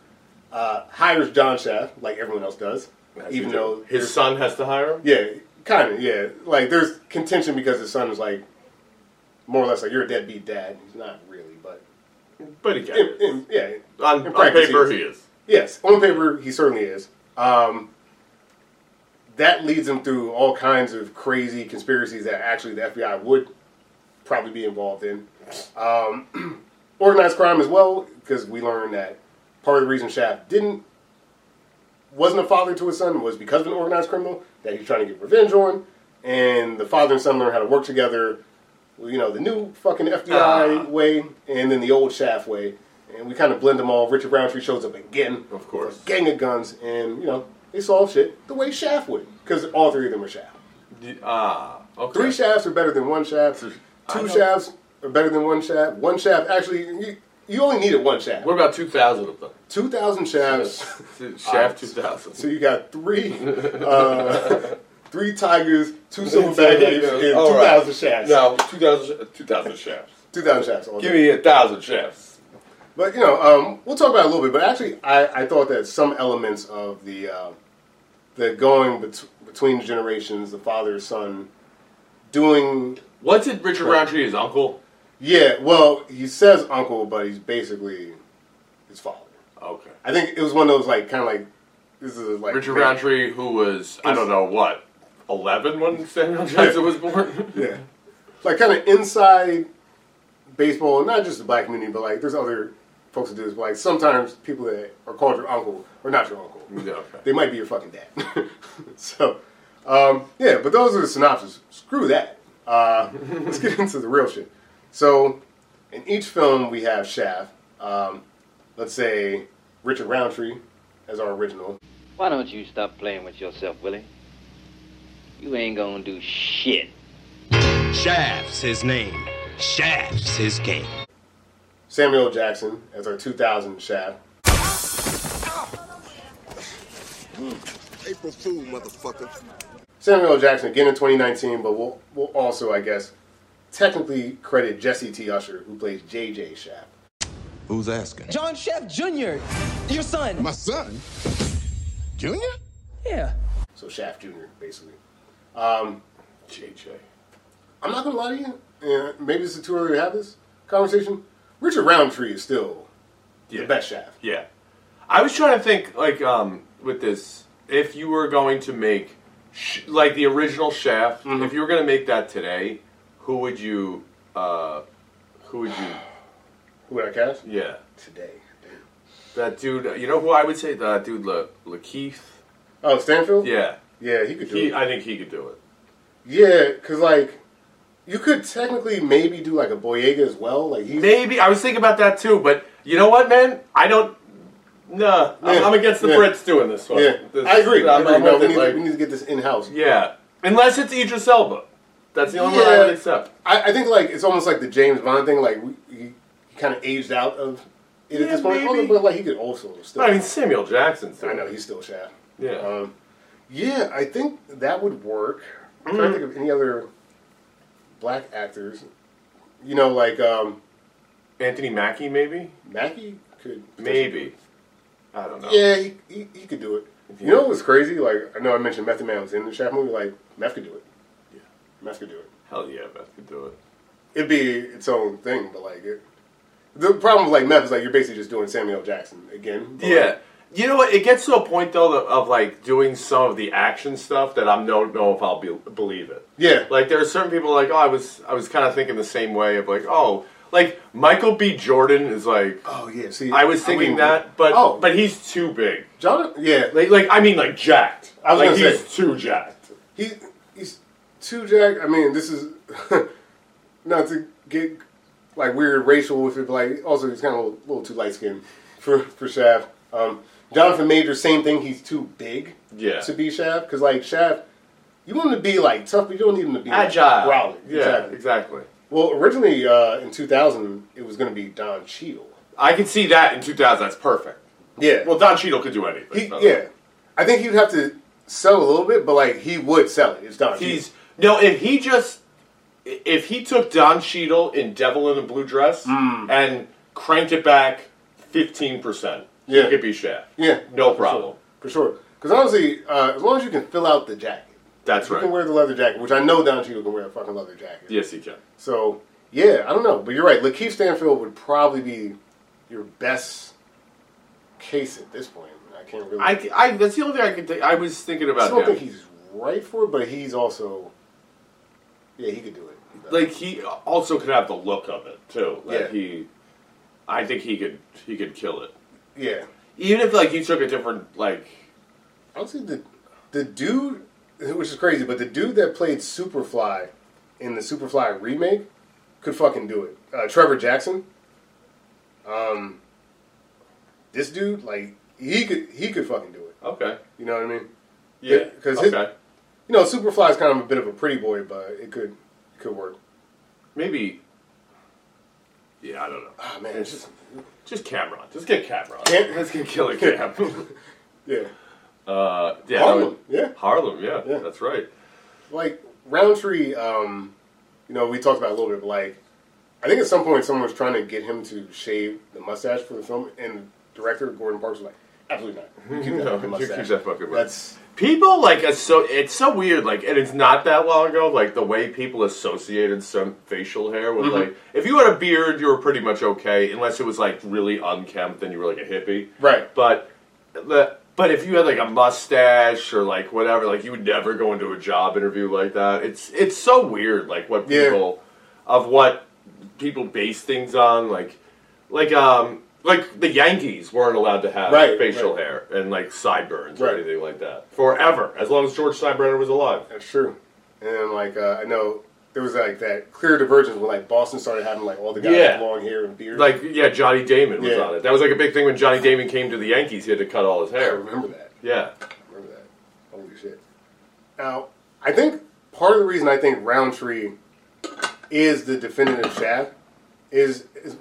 Uh, hires John Shaft, like everyone else does, As even though his son has to hire him. yeah, kind of, yeah. Like there's contention because his son is like more or less like you're a deadbeat dad. He's not really, but But he can. in, in, yeah, on, in on paper, he is. Yes, on paper he certainly is. Um, that leads him through all kinds of crazy conspiracies that actually the FBI would probably be involved in. Um, organized crime as well, because we learned that part of the reason Shaft didn't wasn't a father to his son was because of an organized criminal that he's trying to get revenge on, and the father and son learn how to work together. You know, the new fucking FBI Ah. way, and then the old Shaft way, and we kind of blend them all. Richard Roundtree shows up again, Of course. gang of guns, and you know they solve shit the way Shaft would, because all three of them are Shaft. Ah, okay. Three shafts are better than one shaft. Two shafts are better than one shaft. One shaft, actually, you, you only needed one shaft. What about 2,000 of them? Two thousand shafts. Shaft 2,000. So you got three, uh, three tigers, two silverback apes, and two right. thousand shafts. No, 2,000 2,000 shafts. Two thousand shafts. Give day. me a thousand shafts. But you know, um, we'll talk about it a little bit. But actually, I, I thought that some elements of the uh, the going bet- between generations, the father son, doing What's it, Richard Roundtree, his uncle? Yeah. Well, he says uncle, but he's basically his father. Okay. I think it was one of those like kind of like this is like Richard Roundtree, who was, I don't know what, 11 when Samuel Jackson was born? Yeah, like kind of inside baseball, not just the black community, but like there's other folks that do this. But like sometimes people that are called your uncle are not your uncle. Yeah, okay. They might be your fucking dad. so, um, yeah, but those are the synopses. Screw that. Uh, let's get into the real shit. So, in each film we have Shaft. Um, let's say Richard Roundtree as our original. Why don't you stop playing with yourself, Willie? You ain't gonna do shit. Shaft's his name. Shaft's his game. Samuel Jackson as our 2000 Shaft. April Fool, motherfucker. Samuel Jackson again in 2019, but we'll, we'll also, I guess, technically credit Jesse T. Usher, who plays JJ Shaft. Who's asking? John Chef Jr., your son. My son? Junior? Yeah. So Shaft Jr., basically. Um, JJ. I'm not gonna lie to you. Yeah, maybe it's is too early to have this conversation. Richard Roundtree is still Yeah. the best Shaft. Yeah. I was trying to think, like, um, with this, if you were going to make, sh- like, the original Shaft, Mm-hmm. if you were going to make that today, who would you, uh, who would you, Who would I cast yeah. today? That dude, you know who I would say? That dude, La- Lakeith? Oh, Stanfield. Yeah. yeah, he could do He, it. I think he could do it. Yeah, because like you could technically maybe do like a Boyega as well. Like he's Maybe. I was thinking about that too, but you know what, man? I don't. Nah, I'm, I'm against the yeah. Brits doing this one. yeah, This- I agree. I I'm- agree. I'm No, we, need, like- we need to get this in house. yeah. Unless it's Idris Elba. That's the only one I Yeah. would accept. I, I think like it's almost like the James Bond thing. Like we, he, he kind of aged out of it at this point. maybe. But like he could also still. I mean, Samuel Jackson. doing I know he's still Shaft. Yeah. Um, yeah, I think that would work. I'm trying to think of any other black actors. You know, like um, Anthony Mackie, maybe? Mackie could Maybe. I don't know. Yeah, he, he, he could do it. You know what's crazy? Like I know I mentioned Method Man was in the Shaft movie. Like Meth could do it. Meth could do it. Hell yeah, Meth could do it. It'd be its own thing, but like it. The problem with like Meth is like you're basically just doing Samuel Jackson again. Yeah. You know what? It gets to a point though of, of like doing some of the action stuff that I'm don't know if I'll be, believe it. Yeah. Like there are certain people like, oh, I was I was kind of thinking the same way of like, oh, like Michael B. Jordan is like, Oh yeah. See, I was thinking wouldn't- that, but oh, but he's too big. John. Yeah. Like like I mean like jacked. I was like he's say. too jacked. He he's too jacked. I mean, this is not to get like weird racial with it, but like also he's kind of a little, little too light skinned for for Shaft. Um, Jonathan Major, same thing. He's too big Yeah. to be Shaft because like Shaft, you want him to be like tough, but you don't need him to be like, Agile. growling. Yeah, exactly. exactly. Well, originally uh, in 2000, it was going to be Don Cheadle. I can see that in 2000. That's perfect. Yeah. Well, Don Cheadle could do anything. He, by the way. yeah. I think he'd have to sell a little bit, but like he would sell it. It's Don He's Cheadle. No. If he just if he took Don Cheadle in Devil in a Blue Dress and cranked it back fifteen percent, Yeah. he could be Shaft. Yeah. No problem. For sure. Because honestly, uh, as long as you can fill out the jacket, That's you right. can wear the leather jacket, which I know Don Cheadle can wear a fucking leather jacket. Yes, he can. So yeah, I don't know, but you're right. Lakeith Stanfield would probably be your best case at this point. I can't really. I, I that's the only thing I could think. I was thinking about. I don't him. think he's right for it, but he's also. Yeah, he could do it. like he also could have the look of it too. Like Yeah. he, I think he could he could kill it. Yeah. Even if like he took a different like Honestly, the the dude, which is crazy, but the dude that played Superfly in the Superfly remake could fucking do it. Uh, Trevor Jackson. Um, this dude, like he could he could fucking do it. okay You know what I mean? yeah because okay you know Superfly is kind of a bit of a pretty boy, but it could it could work. maybe yeah I don't know Ah man, it's just just Cam'ron just get Cam'ron Cam- let's get Killer Cam yeah, uh yeah Harlem, would- yeah. Harlem yeah, Yeah. that's right like Roundtree. Um, you know, we talked about a little bit, but like I think at some point someone was trying to get him to shave the mustache for the film, and director Gordon Parks was like, "Absolutely not. You keep that No, you keep mustache. that fucking That's People like so it's so weird like and it's not that long ago like the way people associated some facial hair with Mm-hmm. like if you had a beard you were pretty much okay unless it was like really unkempt then you were like a hippie right. but the but if you had like a mustache or like whatever like you would never go into a job interview like that it's it's so weird like what Yeah. people of what people base things on like like um like the Yankees weren't allowed to have Right, facial right. hair and like sideburns or anything like that forever, as long as George Steinbrenner was alive. That's true. And like uh, I know there was like that clear divergence when like Boston started having like all the guys Yeah. with long hair and beards. Like yeah, Johnny Damon was Yeah. on it. That was like a big thing when Johnny Damon came to the Yankees. He had to cut all his I hair. remember that. Yeah, Remember that. Holy shit. Now, I think part of the reason I think Roundtree is the definitive shaft is, is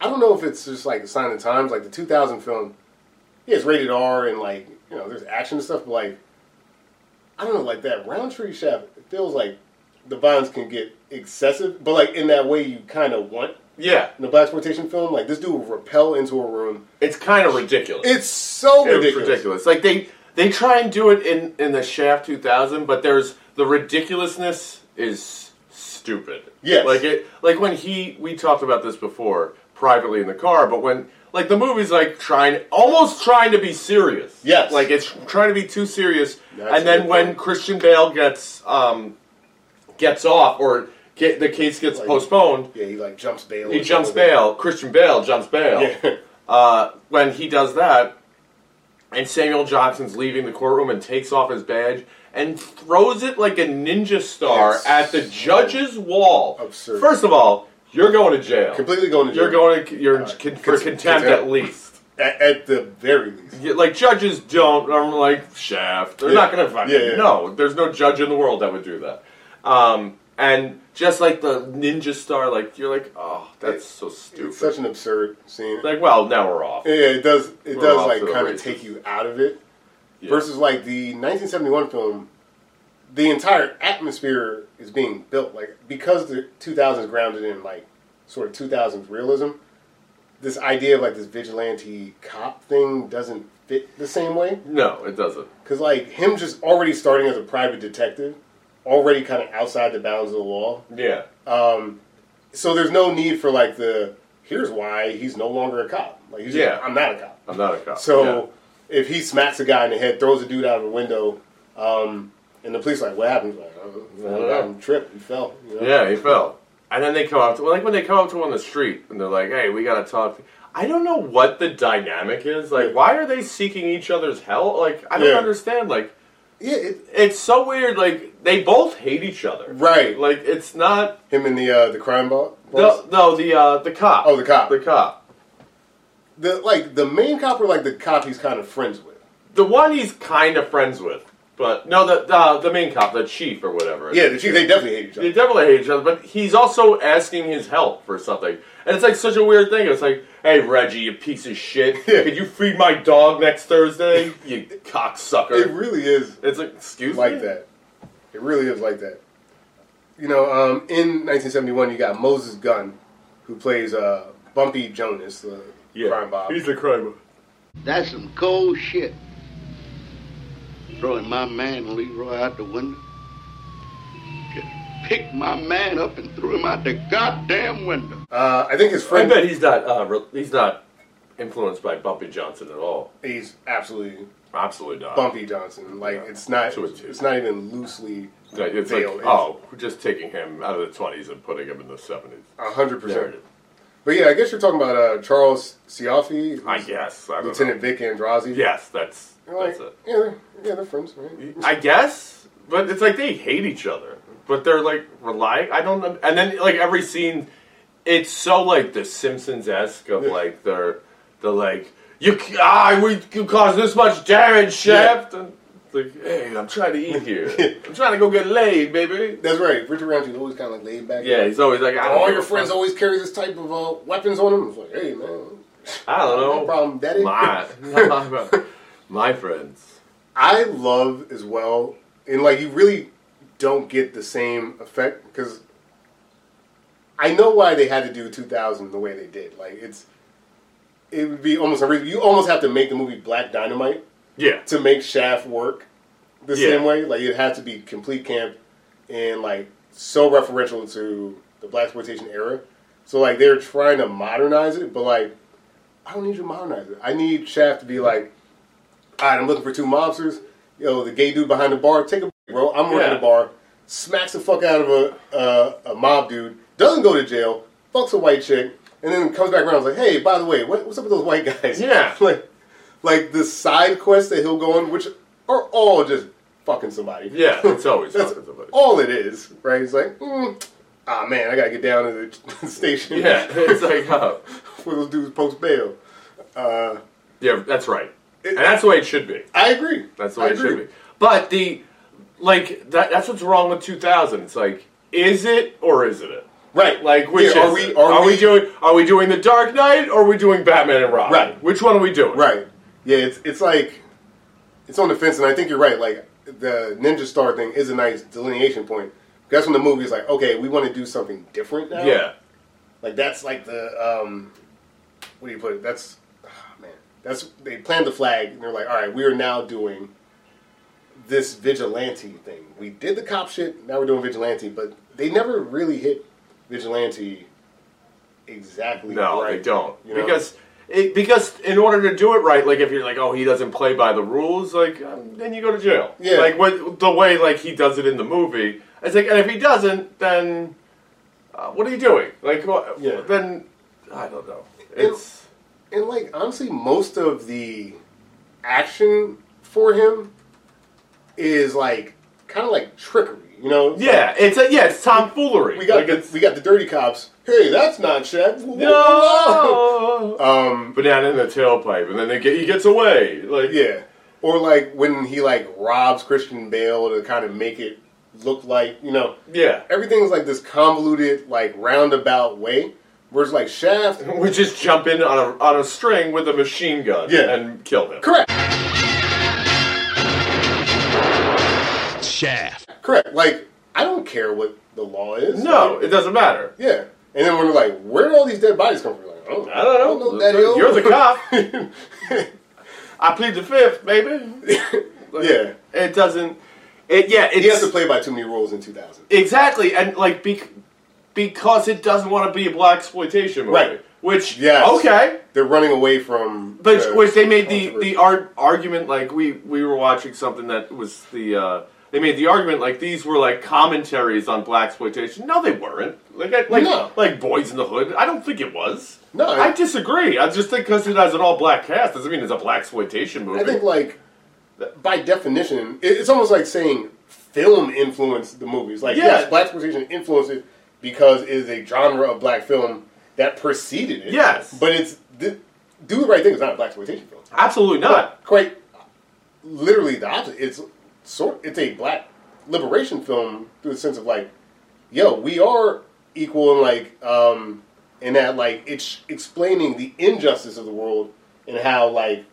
I don't know if it's just like a sign of the times, like the 2000 film. Yeah, it's rated R and like you know there's action and stuff, but like I don't know, like that Roundtree shaft. It feels like the violence can get excessive, but like in that way you kind of want yeah. in a black exploitation film. Like this dude will repel into a room. It's kind of ridiculous. It's so It's ridiculous. ridiculous. Like they they try and do it in in the Shaft 2000, but there's the ridiculousness is stupid. Yes. Like it like when he we talked about this before privately in the car, but when like the movie's like trying almost trying to be serious. Yes. Like it's trying to be too serious. That's and then when point. Christian Bale gets um gets off or get, the case gets Like- postponed, Yeah, he like jumps bail. he jumps bail. Christian Bale jumps bail. Yeah. Uh, when he does that, and Samuel Jackson's leaving the courtroom and takes off his badge and throws it like a ninja star Yes. at the judge's wall. Absurd. First of all, you're going to jail. Completely going to jail. You're going to you're Uh, con- for con- contempt at least. At, at the very least. Yeah, Like judges don't. I'm like shaft. They're Yeah. not going to fucking. Yeah, yeah. No, there's no judge in the world that would do that. Um, and just like the ninja star, like you're like, oh, that's so stupid. It's such an absurd scene. like, well, now we're off. yeah, it does. It We're does like kind of take you out of it. Versus like the 1971 film, the entire atmosphere is being built like because the 2000s grounded in like sort of 2000s realism. This idea of like this vigilante cop thing doesn't fit the same way. No, it doesn't. Because like him just already starting as a private detective, already kind of outside the bounds of the law. Yeah. Um, so there's no need for like the here's why he's no longer a cop. Like he's Yeah. just, I'm not a cop. I'm not a cop. So if he smacks a guy in the head, throws a dude out of a window, um, and the police are like, what happened? He's like, I don't know. I don't. He tripped. He fell. You know? Yeah, he fell. And then they come up to like when they come up to him on the street and they're like, "Hey, we gotta talk." I don't know what the dynamic is. Like, why are they seeking each other's help? Like, I don't Yeah. understand. Like, Yeah, it, it's so weird. Like, they both hate each other. right. Like, it's not. Him and the uh, the crime boss. No, no, the uh, the cop. Oh, the cop. The cop. The like the main cop or like the cop he's kind of friends with. The one he's kind of friends with, but no, the the, the main cop, the chief or whatever. Yeah, the chief. They definitely hate each other. They other. definitely hate each other, but he's also asking his help for something. And it's like such a weird thing. It's like, hey, Reggie, you piece of shit. Yeah. Could you feed my dog next Thursday? You cocksucker. It really is it's like, excuse like me? Like that. It really is like that. You know, um, in 1971, you got Moses Gunn, who plays uh, Bumpy Jonas, the Yeah. crime bob. He's the crime boss. That's some cold shit. Throwing my man Leroy out the window. Just picked my man up and threw him out the goddamn window. Uh, I think his friend. I bet he's not, uh, re- he's not influenced by Bumpy Johnson at all. he's absolutely Absolutely not. Bumpy Johnson. Like it's not. To a T. It's not even loosely Like, it's like, oh, we're just taking him out of the 20s and putting him in the 70s. a hundred percent. But yeah, I guess you're talking about uh, Charles Cioffi, who's I guess. I Lieutenant know. Vic Androzzi. Yes, that's, You're like, that's it. yeah, they're, yeah, they're friends, right? I guess, but it's like they hate each other, but they're like relying. I don't know. And then like every scene, it's so like the Simpsons esque of Yeah. like they're they're like you c- ah we you caused this much damage, chef. And it's like hey, I'm trying to eat here. I'm trying to go get laid, baby. That's right. Richard Ramsey's always kind of like laid back. Yeah, he's always like I don't all give your a friends fuck. always carry this type of uh, weapons on them. It's like, hey man, I don't know. no problem, daddy. My my friends. I love as well, and like you really don't get the same effect because I know why they had to do 2000 the way they did. Like it's, it would be almost unreasonable. You almost have to make the movie Black Dynamite Yeah, to make Shaft work the Yeah. same way. Like it had to be complete camp and like so referential to the black exploitation era. So like they're trying to modernize it, but like I don't need you to modernize it. I need Shaft to be like, all right, I'm looking for two mobsters. Yo, the gay dude behind the bar, take a break, bro. I'm working Yeah. the bar. Smacks the fuck out of a uh, a mob dude. Doesn't go to jail. Fucks a white chick, and then comes back around. and is like, hey, by the way, what, what's up with those white guys? Yeah. like, like the side quests that he'll go on, which are all just fucking somebody. yeah. It's always That's fucking somebody. all it is, right? It's like, mm, ah man, I gotta get down to the station. Yeah, it's like uh, for those dudes post bail. Uh, yeah. That's right, and that's the way it should be. I agree. That's the I way it should be. But the like that that's what's wrong with 2000. It's like is it or isn't it? Right. Like which Yeah, is are we it? are, we, we, doing are we doing the Dark Knight or are we doing Batman and Robin? Right. Which one are we doing? right? Yeah, it's it's like it's on the fence, and I think you're right. Like the Ninja Star thing is a nice delineation point. That's when the movie is like, okay, we want to do something different now. Yeah. Like that's like the um, what do you put it? That's. That's they planted the flag and they're like, all right, we are now doing this vigilante thing. We did the cop shit. Now we're doing vigilante, but they never really hit vigilante exactly. No, right, they don't. you know? Because it, because in order to do it right, like if you're like, oh, he doesn't play by the rules, like um, then you go to jail. Yeah. Like what the way like he does it in the movie. It's like, and if he doesn't, then uh, what are you doing? Like, what, Yeah. then I don't know. It's and like honestly, most of the action for him is like kind of like trickery. You know? Yeah, it's a, yeah, it's tomfoolery. We got like the, we got the dirty cops. Hey, that's not Shaq. no Um, banana in the tailpipe, and then they get he gets away. Like yeah. Or like when he like robs Christian Bale to kind of make it look like you know yeah. everything's like this convoluted like roundabout way. Whereas like Shaft, We just jump in on a on a string with a machine gun Yeah. and kill him. correct, Shaft. correct. Like I don't care what the law is. No, Like, it doesn't matter. yeah. And then when they're like, where did all these dead bodies come from? Like, I don't know. I don't know. Daddy-o. You're the cop. I plead the fifth, baby. Like, yeah. It doesn't. It yeah. It's He has to play by too many rules in 2000. exactly, and like bec- because it doesn't want to be a black exploitation movie. Right. which Yes. okay, They're running away from. But the which they made the the ar- argument like we we were watching something that was the uh, they made the argument like these were like commentaries on black exploitation. No, they weren't. Like I- like No. like Boys in the Hood. I don't think it was. No, I I- disagree. I just think because it has an all black cast doesn't mean it's a black exploitation movie. I think like by definition, it- it's almost like saying film influenced the movies. Like Yeah. yes, black exploitation influenced it because it is a genre of black film that preceded it. Yes. but it's do the right thing is not a black exploitation film. absolutely not. Quite literally the opposite. It's sort. It's a black liberation film through the sense of like, yo, we are equal and like, um, in that like it's explaining the injustice of the world and how like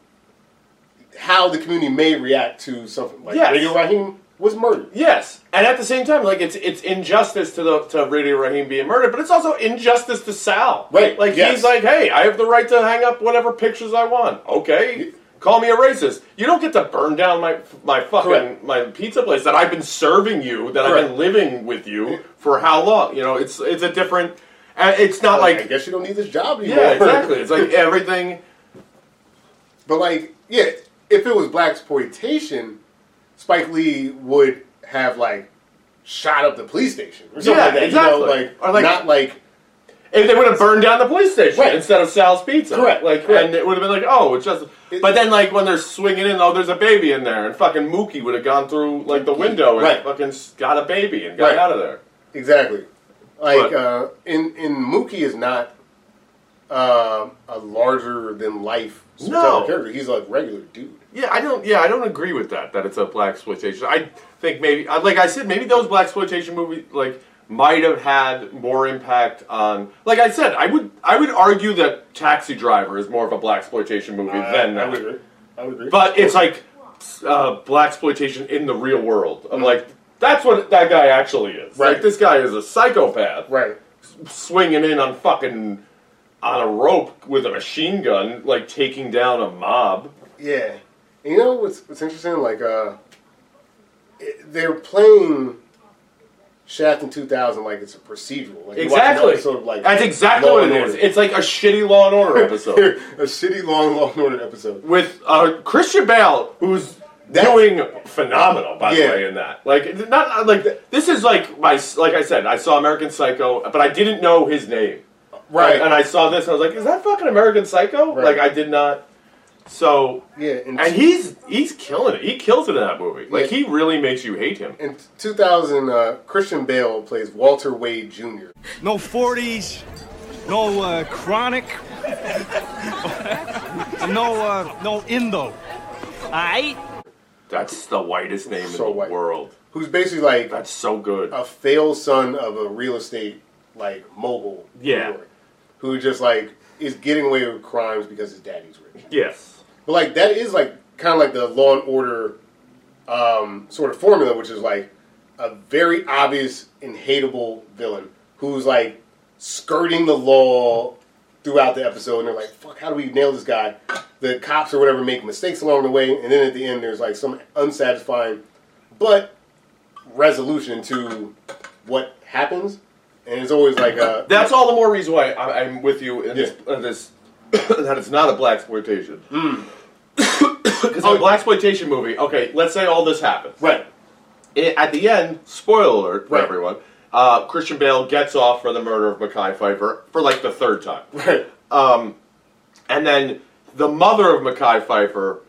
how the community may react to something like Yes. Radio Raheem was murdered. Yes, and at the same time, like it's it's injustice to the to Radio Raheem being murdered, but it's also injustice to Sal. Right, Like yes. he's like, hey, I have the right to hang up whatever pictures I want. Okay, call me a racist. You don't get to burn down my my fucking Correct. my pizza place that I've been serving you, that I've been living with you for how long? You know, it's it's a different. It's not I like I guess you don't need this job anymore. yeah, exactly. It's like everything. But like, yeah, if it was black exploitation, Spike Lee would have like shot up the police station or something Yeah, like that. exactly. You know, like, Or, like- not like If they would have burned down the police station Right. instead of Sal's Pizza, Correct, Like, correct. and it would have been like, oh, it's just. but then, like, when they're swinging in, oh, there's a baby in there, and fucking Mookie would have gone through like the window and Right. fucking got a baby and got Right. out of there. exactly. Like But- uh, in in Mookie is not um a larger than life No. character. He's a regular dude. Yeah, I don't. Yeah, I don't agree with that. That it's a black exploitation. I think maybe, uh, like I said, maybe those black exploitation movies like might have had more impact on. Like I said, I would I would argue that Taxi Driver is more of a black exploitation movie than I that. would agree. I would agree. But it's like uh, black exploitation in the real world. Mm-hmm. I'm like, that's what that guy actually is. Like Right. this guy is a psychopath, right. swinging in on fucking on a rope with a machine gun, like taking down a mob. Yeah. And you know what's what's interesting? Like uh it, they're playing Shaft in 2000 like it's a procedural. Like you watch an Exactly. episode of, like, That's exactly Law what it is. It's like a shitty Law and Order episode a shitty long Law and Order episode. with uh, Christian Bale, who's That's- doing phenomenal, by Yeah. the way. In that, like, not like this is like my like I said, I saw American Psycho, but I didn't know his name. Right. And I saw this, and I was like, "Is that fucking American Psycho?" Right. Like, I did not. So, Yeah, and, and he's he's killing it. He kills it in that movie. Like, Yeah. he really makes you hate him. in 2000 uh, Christian Bale plays Walter Wade Jr. No 40s, no uh, chronic, no uh, no Indo. Aight? That's the whitest name So in the white. world. Who's basically like That's so good. a failed son of a real estate like mogul. Yeah. Who just like is getting away with crimes because his daddy's rich. yes. But like that is like kind of like the Law and Order um, sort of formula, which is like a very obvious and hateable villain who's like skirting the law throughout the episode, and they're like, "Fuck, how do we nail this guy?" The cops or whatever make mistakes along the way, and then at the end, there's like some unsatisfying but resolution to what happens, and it's always like a That's all the more reason why I, I'm with you in this, in this that it's not a black exploitation. Because a black exploitation movie, okay, let's say all this happens. right. I- at the end, spoiler alert for Right. everyone, uh, Christian Bale gets off for the murder of Mekhi Phifer for like the third time. Right. And then the mother of Mekhi Phifer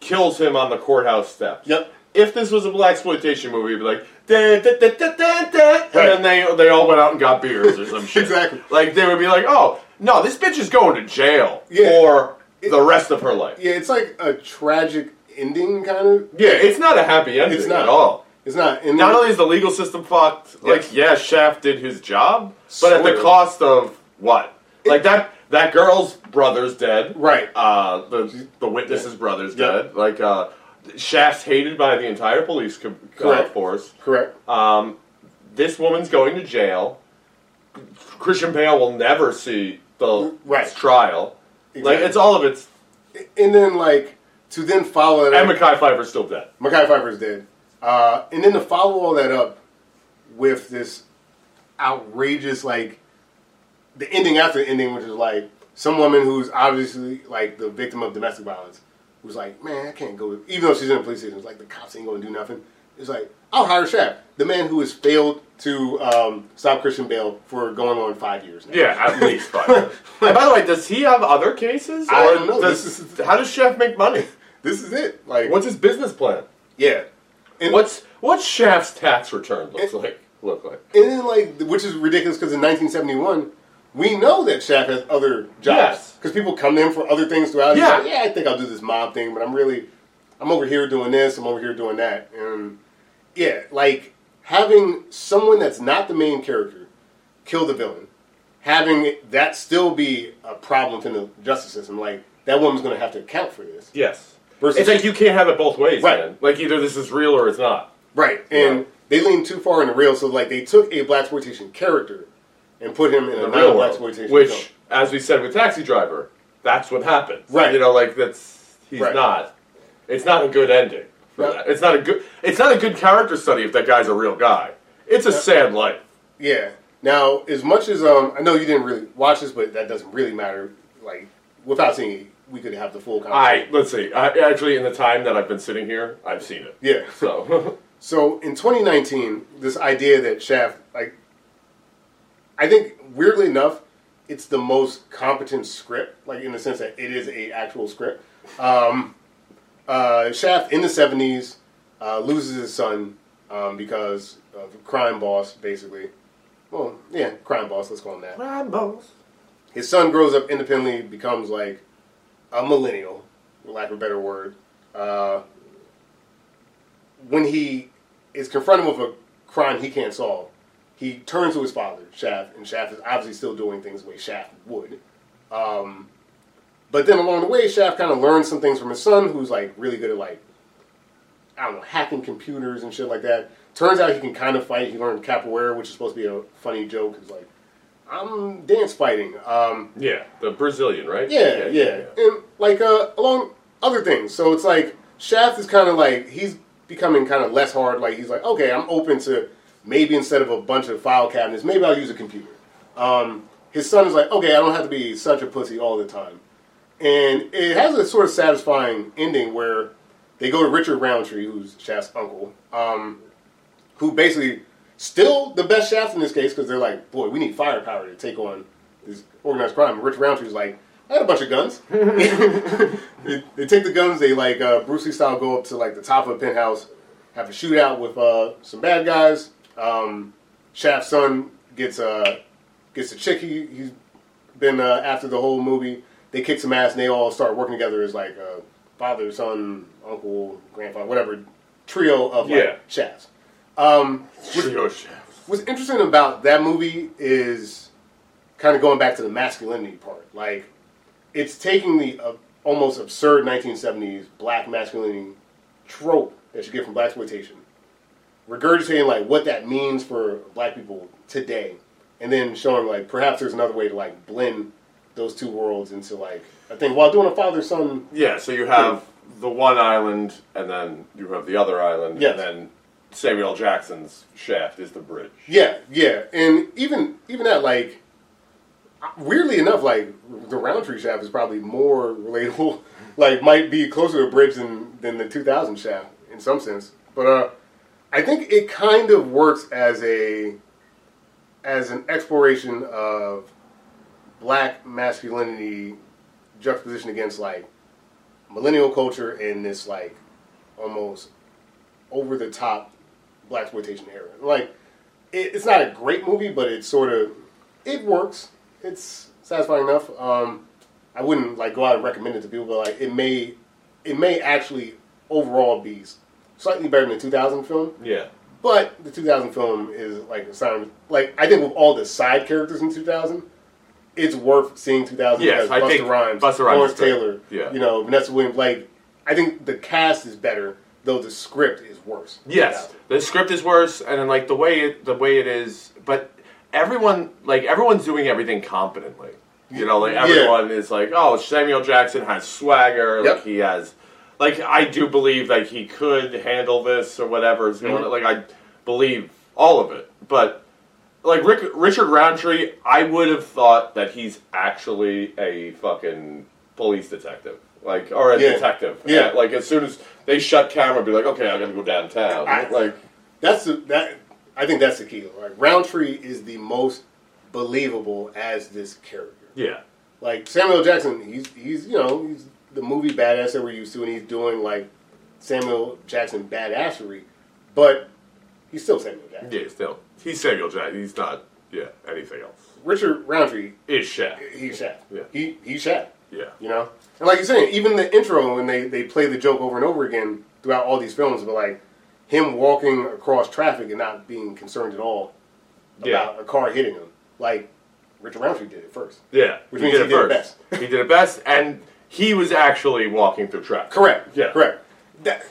kills him on the courthouse steps. Yep. If this was a black exploitation movie, it'd be like, da, da, da, da, da, da, Right. and then they they all went out and got beers or some shit. Exactly. Like they would be like, oh no, this bitch is going to jail Yeah. for the rest of her life. Yeah, it's like a tragic ending, kind of. Yeah, it's not a happy ending It's not at all. It's not. And Not only is the legal system fucked, Yes. like yeah, Shaft did his job, but at the cost of what? Like that that girl's brother's dead. Right. Uh, the the witness's brother's Yeah. dead. Like uh, Shaft's hated by the entire police co- uh, Correct. force. correct. Um, This woman's going to jail. Christian Bale will never see the Right. trial. Like it's all of it's. and then like to then follow it up. And up. Mekhi Phifer's still dead. Mekhi Phifer's dead. Uh, and then to follow all that up with this outrageous like the ending after the ending, which is like some woman who's obviously like the victim of domestic violence, who's like, man, I can't go. Even though she's in a police station, it's like the cops ain't going to do nothing. It's like I'll hire Shaft, the man who has failed to um, stop Christian Bale for going on five years. Now. Yeah, at least five. and by the way, does he have other cases? I don't know. Does, is- how does Chef make money? This is it. Like, What's his business plan? yeah, and What's what's Shaft's tax return looks like? Look like? and then like, which is ridiculous because in 1971. We know that Shaft has other jobs Yes. because people come to him for other things throughout. Yeah. like, yeah, I think I'll do this mob thing, but I'm really, I'm over here doing this, I'm over here doing that, and yeah, like having someone that's not the main character kill the villain, having that still be a problem within the justice system, like that woman's going to have to account for this, Yes. Versus- it's like you can't have it both ways, Right. man. Like either this is real or it's not. right? And Yeah. they leaned too far in the real, so like they took a black exploitation character and put him in The a real black exploitation which, film. as we said with Taxi Driver, that's what happens. Right. You know, like that's he's Right. not. It's not a good ending. It's not a good. It's not a good character study if that guy's a real guy. It's a sad life. Yeah. Now, as much as um, I know you didn't really watch this, but that doesn't really matter. Like, without seeing it, we could have the full I conversation. let's see. I, actually, in the time that I've been sitting here, I've seen it. Yeah. So So in 2019, this idea that Shaft, like, I think weirdly enough, it's the most competent script, like in the sense that it is a actual script. Um, uh, Shaft in the 70s uh, loses his son um, because of a crime boss, basically. Well, yeah, crime boss. Let's call him that. Rambos. His son grows up independently, becomes like a millennial, for lack of a better word. Uh, when he is confronted with a crime he can't solve, he turns to his father, Shaft, and Shaft is obviously still doing things the way Shaft would. Um, but then along the way, Shaft kind of learns some things from his son, who's like really good at like I don't know hacking computers and shit like that. Turns out he can kind of fight. He learned capoeira, which is supposed to be a funny joke. It's like I'm dance fighting. Um, yeah, the Brazilian, right? yeah, yeah, and like uh, along other things. So it's like Shaft is kind of like he's becoming kind of less hard. Like he's like, okay, I'm open to maybe instead of a bunch of file cabinets, maybe I'll use a computer. Um, his son is like, okay, I don't have to be such a pussy all the time, and it has a sort of satisfying ending where they go to Richard Roundtree, who's Shaft's uncle, um, who basically still the best Shaft in this case because they're like, boy, we need firepower to take on this organized crime. Rich Roundtree's like, I had a bunch of guns. they, they take the guns, they like uh, Bruce Lee style go up to like the top of a penthouse, have a shootout with uh, some bad guys. Um, Shaft's son gets uh, gets a chick he, he's been uh, after the whole movie. They kick some ass and they all start working together as like a father, son, uncle, grandfather, whatever trio of like, Yeah. Shafts. Um, Trio Shaft. What's interesting about that movie is kind of going back to the masculinity part. Like, it's taking the uh, almost absurd 1970s black masculinity trope that you get from black exploitation, regurgitating like what that means for black people today, and then showing like perhaps there's another way to like blend those two worlds into like I think while doing a father son. Yeah, so you have the one island, and then you have the other island, Yes. and then Samuel Jackson's Shaft is the bridge. Yeah, yeah, and even even that like weirdly enough, like the Roundtree shaft is probably more relatable. Like might be closer to Bridge than than the 2000 shaft in some sense. But uh, I think it kind of works as a as an exploration of black masculinity juxtaposition against like millennial culture and this like almost over the top black exploitation era. Like it, it's not a great movie, but it sort of it works. It's satisfying enough. Um, I wouldn't like go out and recommend it to people, but like it may it may actually overall be slightly better than the 2000 film. Yeah. But the 2000 film is like a sign. Like I think with all the side characters in 2000, it's worth seeing 2000 Yes, because I Busta think Rhymes, Busta Rhymes Lawrence. Taylor, Yeah. you know Vanessa Williams. Like I think the cast is better, though the script is worse. Yes, the script is worse, and then like the way it, the way it is, but everyone like everyone's doing everything competently. You know, like Yeah. everyone is like, oh, Samuel Jackson has swagger. Yep. Like he has, like I do believe like he could handle this or whatever is going. Mhm. Like I believe all of it, but like Rick, Richard Roundtree, I would have thought that he's actually a fucking police detective, like or a Yeah. detective. Yeah. Uh, like as soon as they shut camera, be like, okay, I gotta go downtown. I- like, That's the that. I think that's the key. Like Roundtree is the most believable as this character. yeah, Like Samuel Jackson, he's he's you know he's the movie badass that we're used to, and he's doing like Samuel Jackson badassery, but he's still Samuel Jackson. yeah. Still, he's Samuel Jackson. He's not. Yeah, anything else Richard Roundtree, is Shaq. he's Shaq. Yeah. He he's Shaq. Yeah, You know, and like you're saying, even the intro when they they play the joke over and over again throughout all these films, but like him walking across traffic and not being concerned at all about Yeah. a car hitting him, like Richard Roundtree did it first. yeah. Which means he did it best. he did it best, and he was actually walking through traffic. Correct. Yeah. Correct. That,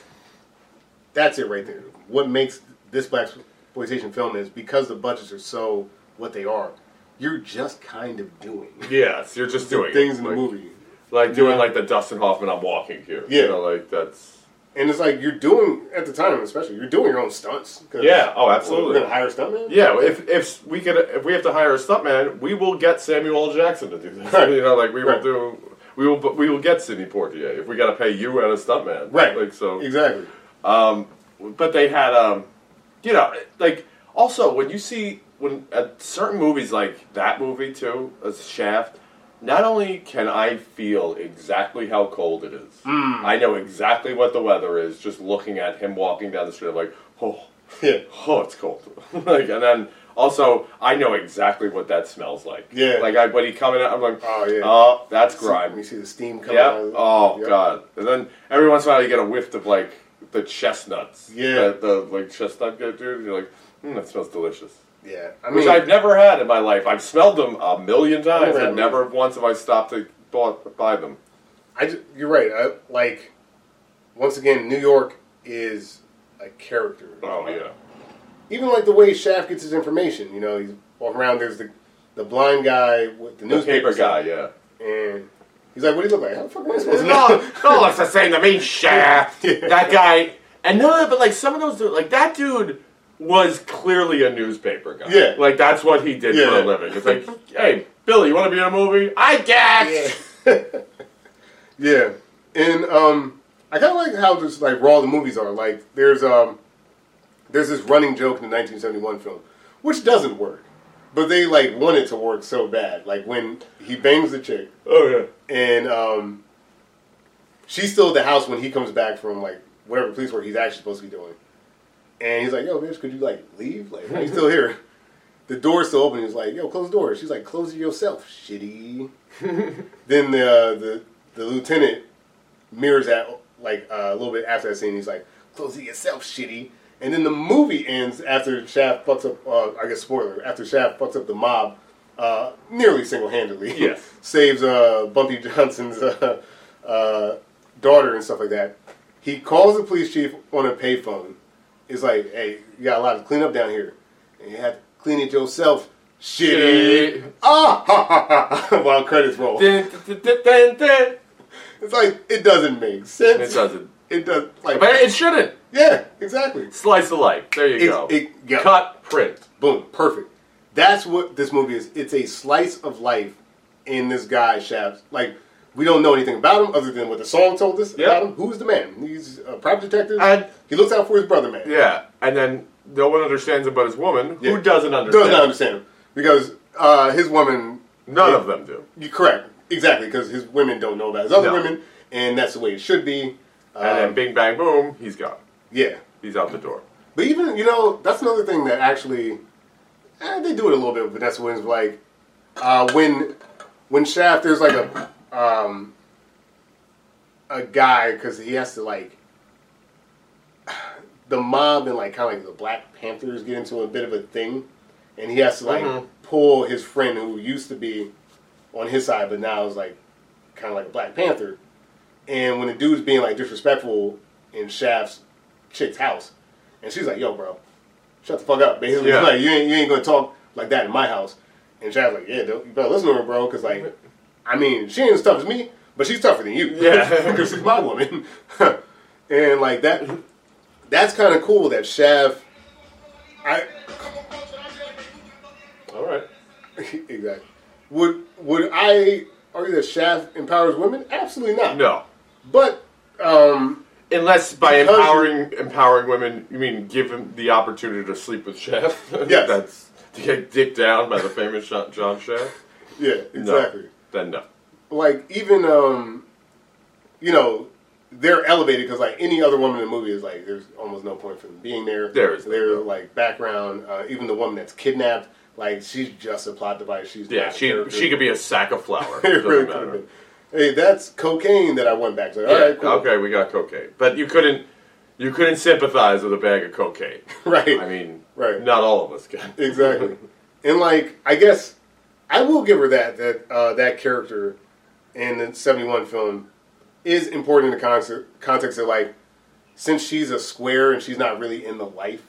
that's it right there. What makes this black exploitation film is because the budgets are so what they are. You're just kind of doing Yes, you're just doing things it. in the movie, like doing Yeah. like the Dustin Hoffman. I'm walking here. Yeah. you know, like that's. and it's like you're doing at the time, especially you're doing your own stunts. Yeah, oh, We're absolutely. gonna hire a stuntman. Yeah, if if we could, if we have to hire a stuntman, we will get Samuel L. Jackson to do this. Right. You know, like we will do, we will, we will get Sidney Poitier if we got to pay you and a stuntman. Right. Like so. Exactly. Um, but they had, um, you know, like also when you see when at certain movies like that movie too, as Shaft. Not only can I feel exactly how cold it is, Hmm. I know exactly what the weather is just looking at him walking down the street. I'm like, oh, Yeah. oh, it's cold. like, and then also, I know exactly what that smells like. Yeah. Like, I, when he coming out, I'm like, Oh yeah. oh, that's When grime. you see the steam coming Yeah. out. Oh Yep. god. And then every once in a while, you get a whiff of like the chestnuts. Yeah. The, the like chestnut dude. and You're like, hmm, that smells delicious. Yeah. I Which mean, I've never had in my life. I've smelled them a million times, and never once have I stopped to bought, buy them. I you're right. I, like once again, New York is a character. Oh yeah. even like the way Shaft gets his information. You know, he's walking around. There's the the blind guy with the The newspaper paper guy. Yeah. and he's like, "What do you look like? How the fuck am I supposed to no, know?" no, it's the same to me, Shaft. Yeah. That guy, and no, but like some of those, like that dude was clearly a newspaper guy. Yeah. like that's what he did for a living. It's like, hey, Billy, you want to be in a movie? I guess. Yeah, and um, I kind of like how just like raw the movies are. Like there's um, there's this running joke in the 1971 film, which doesn't work, but they like want it to work so bad. Like when he bangs the chick, Oh yeah. and um, she's still at the house when he comes back from like whatever police work he's actually supposed to be doing. And he's like, "Yo, bitch, could you like leave? Like, why you still here?" The door's still open. He's like, "Yo, close the door." She's like, "Close it yourself, shitty." then the, uh, the the lieutenant mirrors that like uh, a little bit after that scene. He's like, "Close it yourself, shitty." And then the movie ends after Shaft fucks up. Uh, I guess spoiler. After Shaft fucks up the mob, uh, nearly single handedly. Yes. saves uh, Bumpy Johnson's uh, uh, daughter and stuff like that. He calls the police chief on a payphone. It's like, "Hey, you got a lot of cleanup down here, and you have to clean it yourself." Shit. Ah! Ha, ha, ha, While credits roll. Dun, dun, dun, dun, dun. It's like it doesn't make sense. It doesn't. It does. Like But it shouldn't. Yeah, exactly. Slice of life. There you go. it- yeah. Cut. Print. Boom, perfect. That's what this movie is. It's a slice of life in this guy Shaft. Like we don't know anything about him other than what the song told us Yeah. about him. Who's the man? He's a private detective. And- he looks out for his brother, man. Yeah, and then no one understands him but his woman, Yeah. who doesn't understand. Does not understand him because uh, his woman. None of them do. You correct exactly because his women don't know about his other No. women, and that's the way it should be. And then Um, bing bang boom, he's gone. Yeah, He's out the door. But even you know that's another thing that actually eh, they do it a little bit with Vanessa Williams. Like uh, when when Shaft, there's like a um, a guy because he has to like the mob and like kind of like the Black Panthers get into a bit of a thing, and he has to like Mhm. pull his friend who used to be on his side, but now is like kind of like a Black Panther. And when the dude's being like disrespectful in Shaft's chick's house, and she's like, "Yo, bro, shut the fuck up." Basically, Yeah. like you ain't you ain't gonna talk like that in my house. And Shaft's like, "Yeah, dude, you better listen to her, bro, because like, I mean, she ain't as tough as me, but she's tougher than you. Yeah. because she's my woman." and like that, that's kind of cool that Shaft. I All right. exactly. Would would I argue that Shaft empowers women? Absolutely not. No. But um, Unless by Because- empowering empowering women, you mean give him the opportunity to sleep with Chef? Yes. That's to get dicked down by the famous John John Shaft? yeah, exactly. Then no. Like even um, you know, they're elevated because like any other woman in the movie is like there's almost no point for them being there. There is they're like background. Uh, even the woman that's kidnapped, like she's just a plot device. She's Yeah, not a she character. she could be a sack of flour. it Doesn't really could matter. have been. Hey, that's cocaine that I went back to. Yeah, All right, cool. Okay, we got cocaine, but you couldn't you couldn't sympathize with a bag of cocaine. Right. I mean, Right. not all of us can. Exactly. and like, I guess I will give her that that uh, that character in the '71 film is important in the context context of like, since she's a square and she's not really in the life,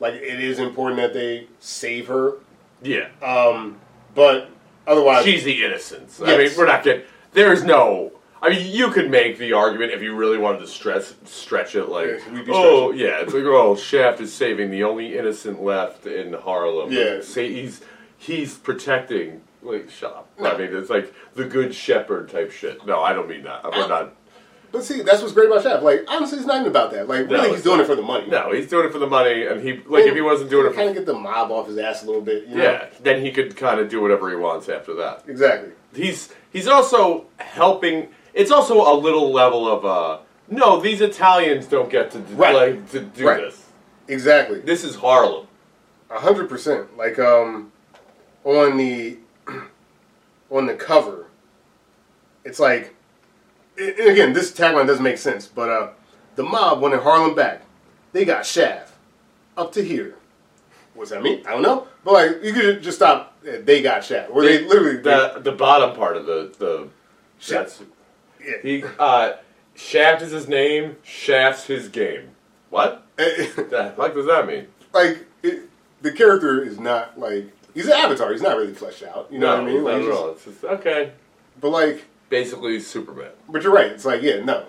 like it is important that they save her. Yeah, Um, but otherwise, she's the innocence. I mean, we're not getting. There's no. I mean, you could make the argument if you really wanted to stress stretch it, like, Yeah, we'd be oh stretching. yeah, it's like, oh, Shaft is saving the only innocent left in Harlem. Yeah. say he's he's protecting. Like, shut up. No. I mean, it's like the good shepherd type shit. No, I don't mean that. We're not. But see, that's what's great about Shaft. Like, honestly, it's not even about that. Like, No, really, he's it's doing not. it for the money. No, he's doing it for the money, and he like if he wasn't doing it for kind of get the mob off his ass a little bit. You know? Yeah, then he could kind of do whatever he wants after that. exactly. He's he's also helping. It's also a little level of uh no, these Italians don't get to do, Right. like to do Right. this. Exactly. This is Harlem. A hundred percent. Like um, on the on the cover, it's like, and again, this tagline doesn't make sense, but uh, the mob wanted Harlem back. They got Shaft up to here. What's that mean? I don't know. But like, you could just stop. They got Shaft, or they, literally the the bottom part of the the that's Yeah. he uh Shaft is his name. Shaft's his game. What? the heck does that mean? like it, the character is not like he's an avatar. He's not really fleshed out. You know no, what I mean? not Like. It's just okay. But like, Basically, Superman. But you're right. It's like, yeah, no.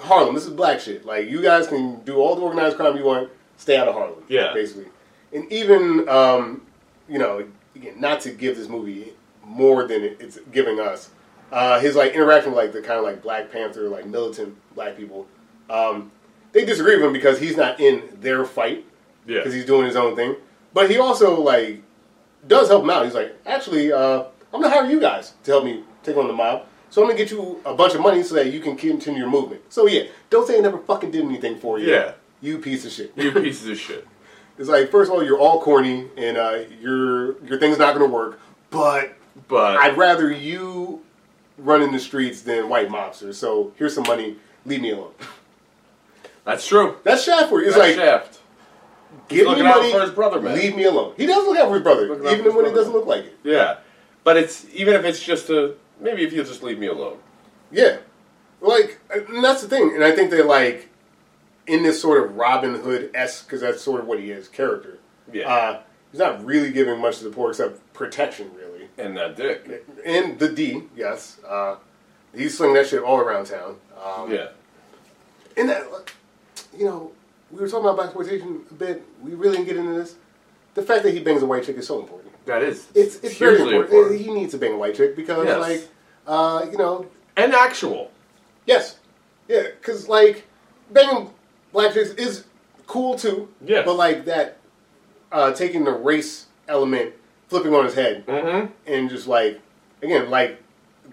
Harlem, this is black shit. Like, you guys can do all the organized crime you want, stay out of Harlem. Yeah. Basically. And even, um, you know, again, not to give this movie more than it's giving us, uh, his, like, interaction with, like, the kind of, like, Black Panther, like, militant black people, um, they disagree with him because he's not in their fight. Yeah. Because he's doing his own thing. But he also, like, does help him out. He's like, actually, uh, I'm gonna hire you guys to help me take on the mob. So I'm gonna get you a bunch of money so that you can continue your movement. So yeah, don't say I never fucking did anything for you. Yeah. You piece of shit. You pieces of shit. It's like first of all, you're all corny and uh, your your thing's not gonna work. But But I'd rather you run in the streets than white mobsters. So here's some money. Leave me alone. that's true. That's Shaft for you. It's That's like Shaft. give me money. for his brother, man. Leave me alone. He does look out for his brother, even when it brother. doesn't look like it. Yeah, but it's even if it's just a maybe if you'll just leave me alone. Yeah, like and that's the thing, and I think that like in this sort of Robin Hood esque because that's sort of what he is character. Yeah. uh, he's not really giving much support except protection, really, And that dick. and the D, yes, uh, he's slinging that shit all around town. Um, Yeah. and that you know we were talking about black exploitation a bit. We really didn't get into this. The fact that he bangs a white chick is so important. That is. It's it's very important. important. He needs to bang a white chick because Yes. like uh, you know And actual. Yes. Yeah, because, like, banging black chicks is cool, too. Yes. But, like, that, uh, taking the race element, flipping on his head, Mm-hmm. and just, like, again, like,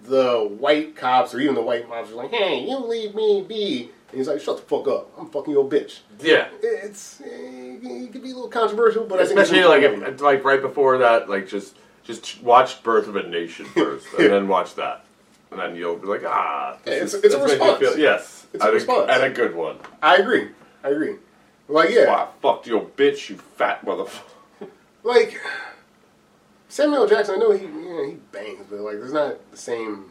the white cops or even the white mobs are like, hey, you leave me be. And he's like, shut the fuck up. I'm fucking your bitch. Yeah. It's, eh, it could be a little controversial, but I think Especially like if, like right before that, like just just watch Birth of a Nation first, and then watch that, and then you'll be like, ah, this Yeah, it's- is- it's a this response. yes, It's a response. and a good one. I agree. I agree. Like, yeah. Wow, fucked your bitch, you fat motherfucker. like Samuel Jackson, I know he yeah, he bangs, but like there's not the same.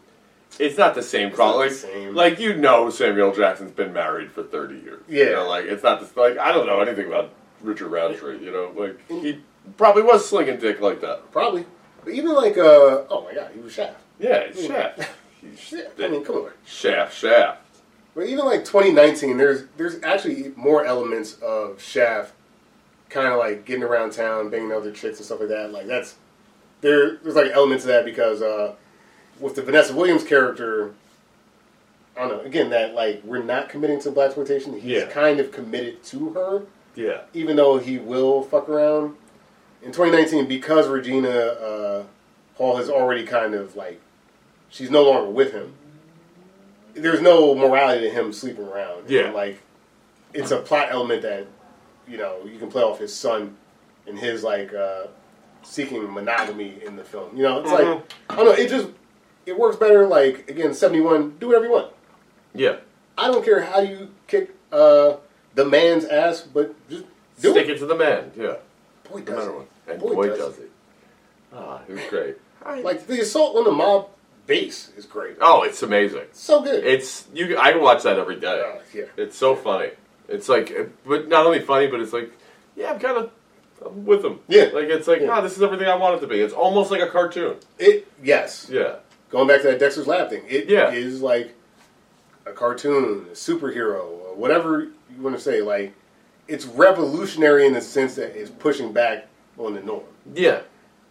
It's not the same problem. not Like, the same. like you know, Samuel Jackson's been married for thirty years. Yeah. you know, like it's not the like I don't know anything about Richard Roundtree. You know, like he probably was slinging dick like that. Probably, but even like uh oh my god, he was Shaft. Yeah, Shaft. Yeah, I mean, come on. Shaft, Shaft. But even like 2019, there's there's actually more elements of Shaft, kind of like getting around town, banging other chicks and stuff like that. Like that's there there's like elements of that because uh, with the Vanessa Williams character, I don't know. Again, that like we're not committing to black exploitation. He's Yeah. kind of committed to her, Yeah. even though he will fuck around. In 2019, because Regina uh, Hall has already kind of like she's no longer with him. There's no morality to him sleeping around. Yeah. And, like it's a plot element that you know you can play off his son and his like uh, seeking monogamy in the film. You know, it's Mhm. like I don't know. It just it works better. Like again, 71. Do whatever you want. Yeah. I don't care how you kick uh, the man's ass, but just do Stick it. it to the man. Yeah. Boy, No does matter it. what. And Boy, boy, does does it. Ah, it was great. Like the assault on the mob base is great. Oh, it's amazing. So good. It's you. I can watch that every day. Uh, yeah. It's so funny. It's like, but not only funny, but it's like, yeah, I'm kind of I'm with them. Yeah. Like it's like, Yeah. ah, this is everything I want it to be. It's almost like a cartoon. It yes. Yeah. Going back to that Dexter's Lab thing, it is Yeah. like a cartoon, a superhero, whatever you want to say. Like it's revolutionary in the sense that it's pushing back on the norm. Yeah.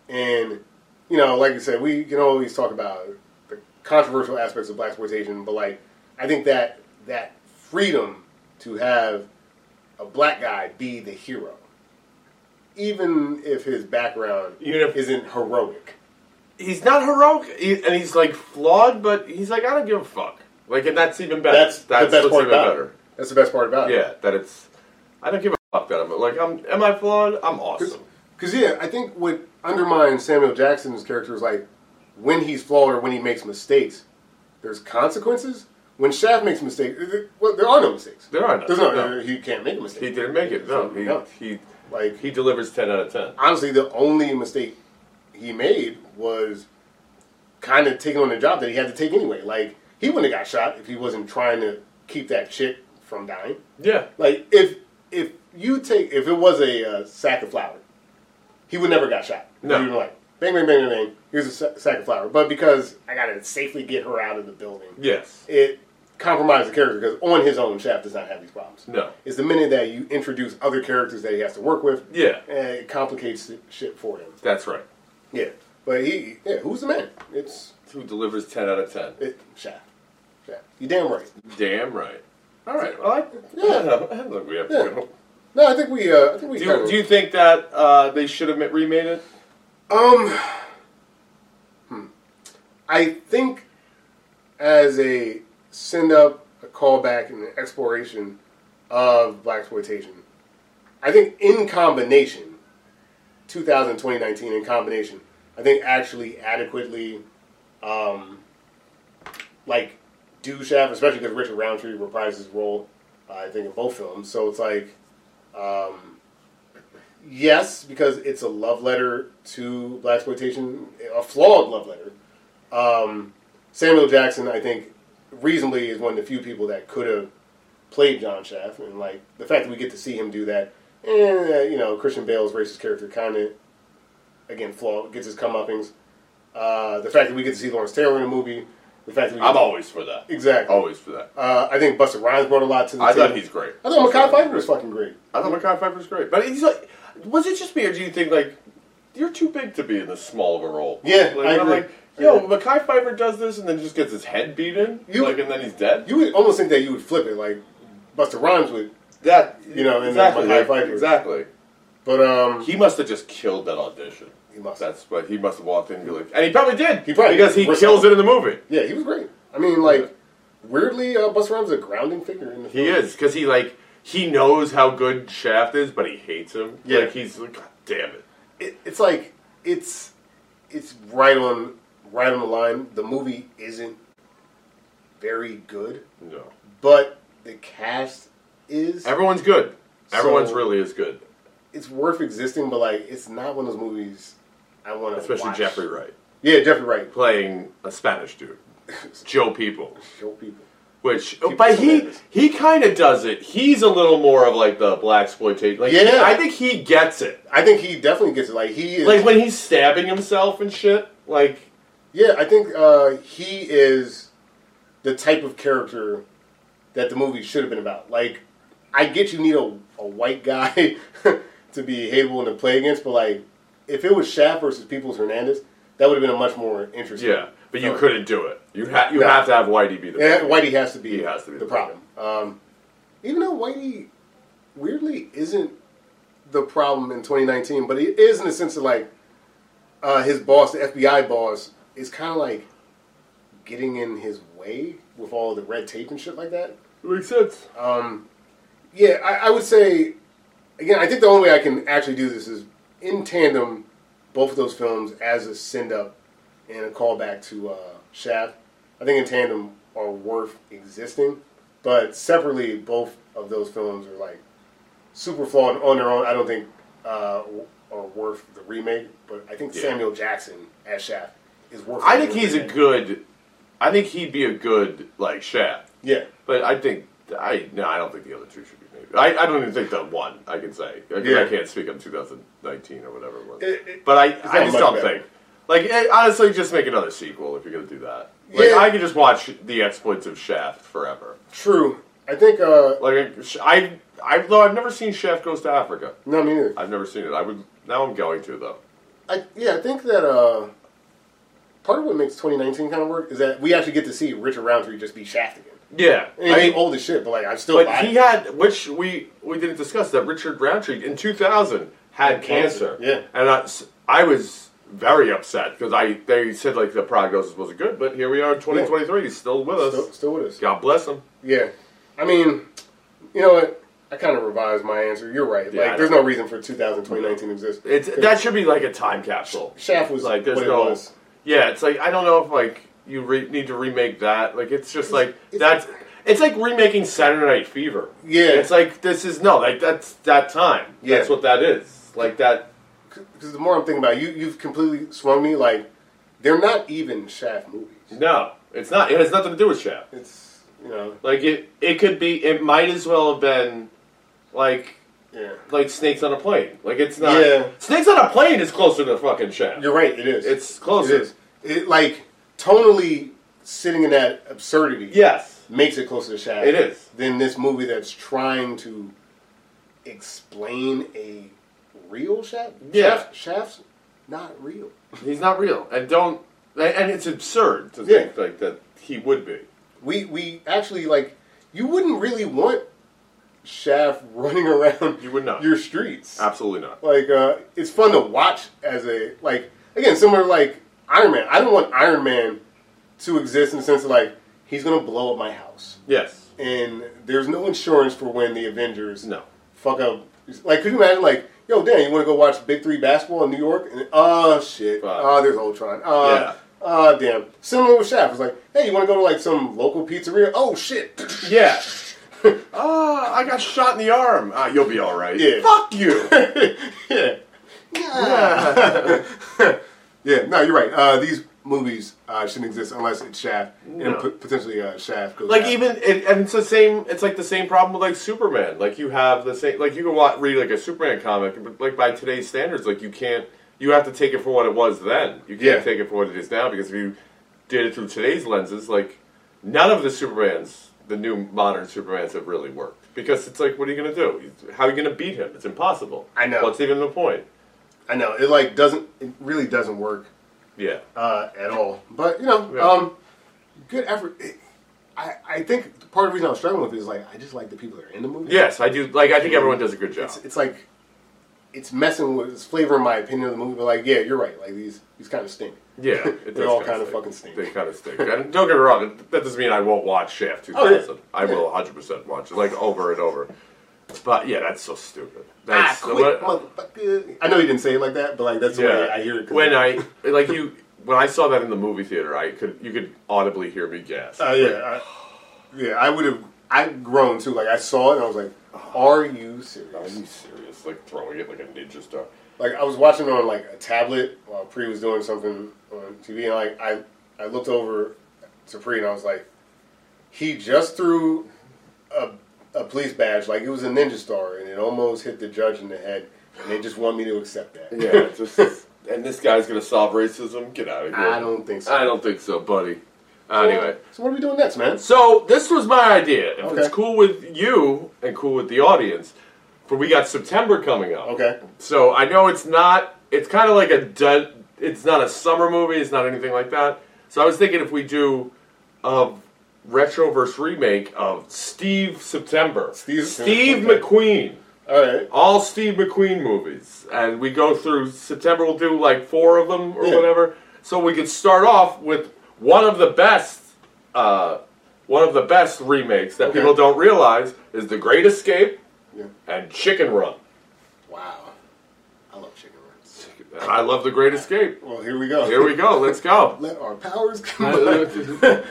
And you know, like I said, we can always talk about controversial aspects of black exploitation, but like I think that that freedom to have a black guy be the hero, even if his background Even if- isn't heroic. He's not heroic, he, and he's like flawed, but he's like, I don't give a fuck. Like, and that's even better. That's, the best part even about better. it. That's the best part about it. Yeah, that it's. I don't give a fuck that I'm like I'm. Am I flawed? I'm awesome. Because yeah, I think what undermines Samuel Jackson's character is like when he's flawed or when he makes mistakes, there's consequences. When Shaft makes mistakes, well, there are no mistakes. There are none. There's no, No. He can't make a mistake. He didn't make it. No, he No. he like he delivers ten out of ten. honestly, the only mistake he made was kind of taking on the job that he had to take anyway. Like he wouldn't have got shot if he wasn't trying to keep that chick from dying. Yeah, Like if if you take if it was a uh, sack of flour, he would never got shot. No. Like bang bang bang bang bang. Here's a sa- sack of flour. But because I got to safely get her out of the building, yes, it compromised the character because on his own, Shaft does not have these problems. no, It's the minute that you introduce other characters that he has to work with, yeah, eh, it complicates the shit for him. that's right. Yeah, but he, yeah, who's the man? It's Who delivers ten out of ten? it, Shaft. Shaft. You damn right. Damn right. All right. Well, I, Yeah. yeah. Look, we have to Yeah. go. No, I think we, uh, I think we. Do you, do you think that uh, they should have remade it? Um, hmm. I think as a send up, a callback, and an exploration of black exploitation, I think in combination, 2000 2019 in combination, I think actually adequately, um, like do Shaft, especially because Richard Roundtree reprised his role, uh, I think in both films. So it's like, um, yes, because it's a love letter to black exploitation, a flawed love letter. Um, Samuel Jackson, I think, reasonably is one of the few people that could have played John Shaft, and like the fact that we get to see him do that, and uh, you know Christian Bale's racist character kind of again flawed, gets his comeuppings. Uh, the fact that we get to see Lawrence Taylor in the movie, the fact that we I'm to- always for that. exactly. Always for that. Uh, I think Busta Rhymes brought a lot to the I table. thought he's great. I thought Mekhi Phifer was fucking great. I thought Mekhi was great, but he's like, was it just me, or do you think like you're too big to be in this small of a role? Yeah, like, I I'm agree. like, yo. Mekhi Phifer does this and then just gets his head beaten, You- like, and then he's dead. You would almost think that you would flip it, like Busta Rhymes would, that you know, and exactly, then Mekhi Phifer. exactly. But um, He must have just killed that audition. he must. That's what he must have walked in and be like, and he probably did. He probably because he kills it in the movie. Yeah, he was great. I mean, like weirdly, uh, Busta Rhymes is a grounding figure in the He film. is because he like he knows how good Shaft is, but he hates him. Yeah. like he's like, God damn it. It, it's like it's it's right on right on the line. The movie isn't very good, No, but the cast is. everyone's good. Everyone's really is good, It's worth existing, but like it's not one of those movies I want to. especially watch. Jeffrey Wright Yeah, Jeffrey Wright. playing a Spanish dude, Joe People. Show people. Which, People but he he kind of does it. He's a little more of like the black exploitation. Like, Yeah. I think he gets it. I think he definitely gets it. Like he is. Like when he's stabbing himself and shit. Like, Yeah, I think uh, he is the type of character that the movie should have been about. Like, I get you need a, a white guy to be hateable and to play against, but like if it was Shaft versus Peoples Hernandez, that would have been a much more interesting. Yeah, but you couldn't do it. You ha- you No. have to have Whitey be the. Yeah. Whitey has to be. He has to be the the problem. Um, even though Whitey weirdly isn't the problem in 2019, but he is in the sense of like uh, his boss, the FBI boss, is kind of like getting in his way with all the red tape and shit like that. Makes sense. Um, yeah, I, I would say again. I think the only way I can actually do this is in tandem, both of those films as a send up and a callback to uh, Shaft. I think in tandem are worth existing, but separately, both of those films are like super flawed on their own. I don't think uh, are worth the remake, but I think Yeah. Samuel Jackson as Shaft is worth. I think he's a good. I think he'd be a good like Shaft. Yeah. But I think I no, I don't think the other two should be made. I, I don't even think the one I can say because Yeah. I can't speak on 2019 or whatever it was. It- it- but I, I just don't better. think. Like eh, honestly, just make another sequel if you're gonna do that. Like Yeah. I could just watch the exploits of Shaft forever. True. I think. Uh, Like I, I though I've never seen Shaft Goes to Africa. no, me neither. I've never seen it. I would now. I'm going to though. I, yeah, I think that uh, part of what makes 2019 kind of work is that we actually get to see Richard Roundtree just be Shaft again. Yeah, And he's old as shit, but like I'm still. But he it. had, which we we didn't discuss, that Richard Roundtree in 2000 had Had cancer, cancer. yeah. and I, I was very upset because I they said like the prognosis wasn't good, but here we are in 2023. He's still with us. Still, still with us. God bless him. Yeah, I mean, you know what? I kind of revised my answer. You're right. Yeah, like, there's no reason for 2000 2019 to exist. It's that should be like a time capsule. Shaft was like there's no. was. Yeah, it's like I don't know if like you re- need to remake that. Like it's just like that's. It's like remaking Saturday Night Fever. Yeah. it's like this is no like that's that time. Yeah. That's what that is. Like that. Because the more I'm thinking about it, you, you've completely swung me. Like, they're not even Shaft movies. No, it's not. It has nothing to do with Shaft. It's you know, Like it, it could be. It might as well have been like yeah. like Snakes on a Plane. Like it's not. Yeah. Snakes on a Plane is closer to fucking Shaft. You're right. It is. It's closer. It is. It like tonally sitting in that absurdity. Yes. makes it closer to Shaft. It is. than this movie that's trying to explain a real Shaft. Yeah. Shaft's not real. He's not real, and don't. And it's absurd to Yeah. think like that he would be. We we actually like you wouldn't really want Shaft running around You would not. your streets. Absolutely not. Like uh, it's fun to watch as a like again similar like Iron Man. I don't want Iron Man to exist in the sense of like he's gonna blow up my house Yes. and there's no insurance for when the Avengers No. fuck up. Like could you imagine like yo Dan you want to go watch Big Three basketball in New York and oh shit oh there's Ultron oh Yeah. oh damn similar with Shaft it's like hey you want to go to like some local pizzeria oh shit Yeah. Ah, I got shot in the arm. Ah, you'll be all right. Yeah. Fuck you. yeah yeah no you're right uh, these movies uh, shouldn't exist unless it's Shaft No. and p- potentially uh, Shaft goes like even it, and it's the same it's like the same problem with like superman. Like you have the same like you can watch, read like a superman comic but like by today's standards like you can't you have to take it for what it was then. You can't Yeah. take it for what it is now because if you did it through today's lenses like none of the supermans the new modern supermans have really worked. Because it's like what are you going to do? How are you going to beat him? It's impossible. I know. what's even the point? I know. It like doesn't it really doesn't work yeah uh, at all. But you know, Yeah. um, good effort. It- I, I think part of the reason I was struggling with it is like I just like the people that are in the movie. yes i do like i think everyone does a good job it's, it's like it's messing with it's flavoring my opinion of the movie. But like, yeah, you're right. Like these these kind of stink. yeah, it they all kinda of stink. fucking stink. They kind of stink. And don't get me wrong, that doesn't mean I won't watch Shaft Oh, yeah. 2000. I will 100% watch it, like over and over. But yeah, that's so stupid. Ah, quit, what- motherfucker. I know you didn't say it like that, but like that's the way I hear it. When I like you, when I saw that in the movie theater, I could you could audibly hear me gasp. Uh, yeah, I, yeah, I would have. I grown too. Like I saw it, and I was like, "Are you serious?" Are you serious? Like throwing it like a ninja star. like I was watching on like a tablet while Pre was doing something on TV, and like I, I looked over to Pre and I was like, he just threw a, a police badge like it was a ninja star, and it almost hit the judge in the head, and they just want me to accept that. Yeah, just and this guy's gonna solve racism. Get out of here. I don't think so. I don't think so, buddy. Anyway. so what are we doing next, man? So this was my idea. If Okay. it's cool with you and cool with the audience, for we got September coming up. Okay. So I know it's not it's kind of like a dud. It's not a summer movie. It's not anything like that. So I was thinking if we do a retro versus remake of Steve September, Steve- Steve okay. McQueen, All right. all Steve McQueen movies, and we go through September. We'll do like four of them or Yeah. whatever. So we could start off with one of the best. Uh, one of the best remakes that Okay. people don't realize is The Great Escape Yeah. and Chicken Run. Wow. I love chicken runs. And I love The Great Escape. Well, here we go. Here we go. Let's go. Let our powers combine.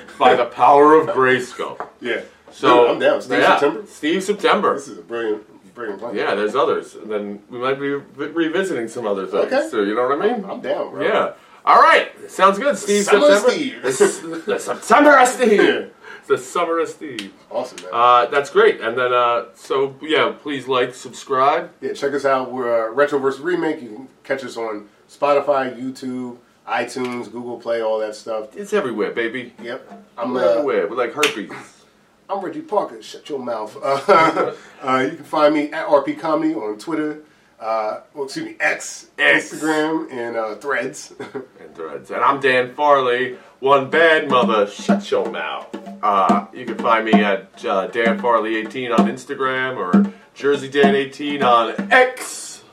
By the power of Grayskull. yeah. So Dude, I'm down. Steve yeah, September. Steve September. This is a brilliant, brilliant plan. Yeah, there's others. And then we might be re- revisiting some other things. Okay. So you know what I mean? I'm down, bro. Yeah. All right. Sounds good. Steve Summer September. Steve. The, s- the September of Steve. The summer of Steve. Awesome, man. Uh, that's great. And then, uh, so yeah, please like, subscribe. yeah, check us out. We're uh, Retro versus Remake. You can catch us on Spotify, YouTube, iTunes, Google Play, all that stuff. It's everywhere, baby. Yep. I'm We're uh, everywhere. We're like herpes. I'm Reggie Parker. Shut your mouth. Uh, uh, you can find me at RP Comedy on Twitter. Uh, well, excuse me, X, X. Instagram, and uh, Threads. and threads. And I'm Dan Farley. One bad mother, shut your mouth. Uh, you can find me at uh, Dan Farley18 on Instagram or Jersey Dan18 on X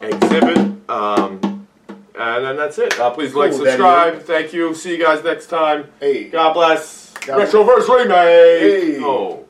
Exhibit. Um, and then that's it. Uh, please like, Cool, subscribe. Daddy. Thank you. See you guys next time. Hey. God bless. God bless. Retro versus Remake. Hey. Oh.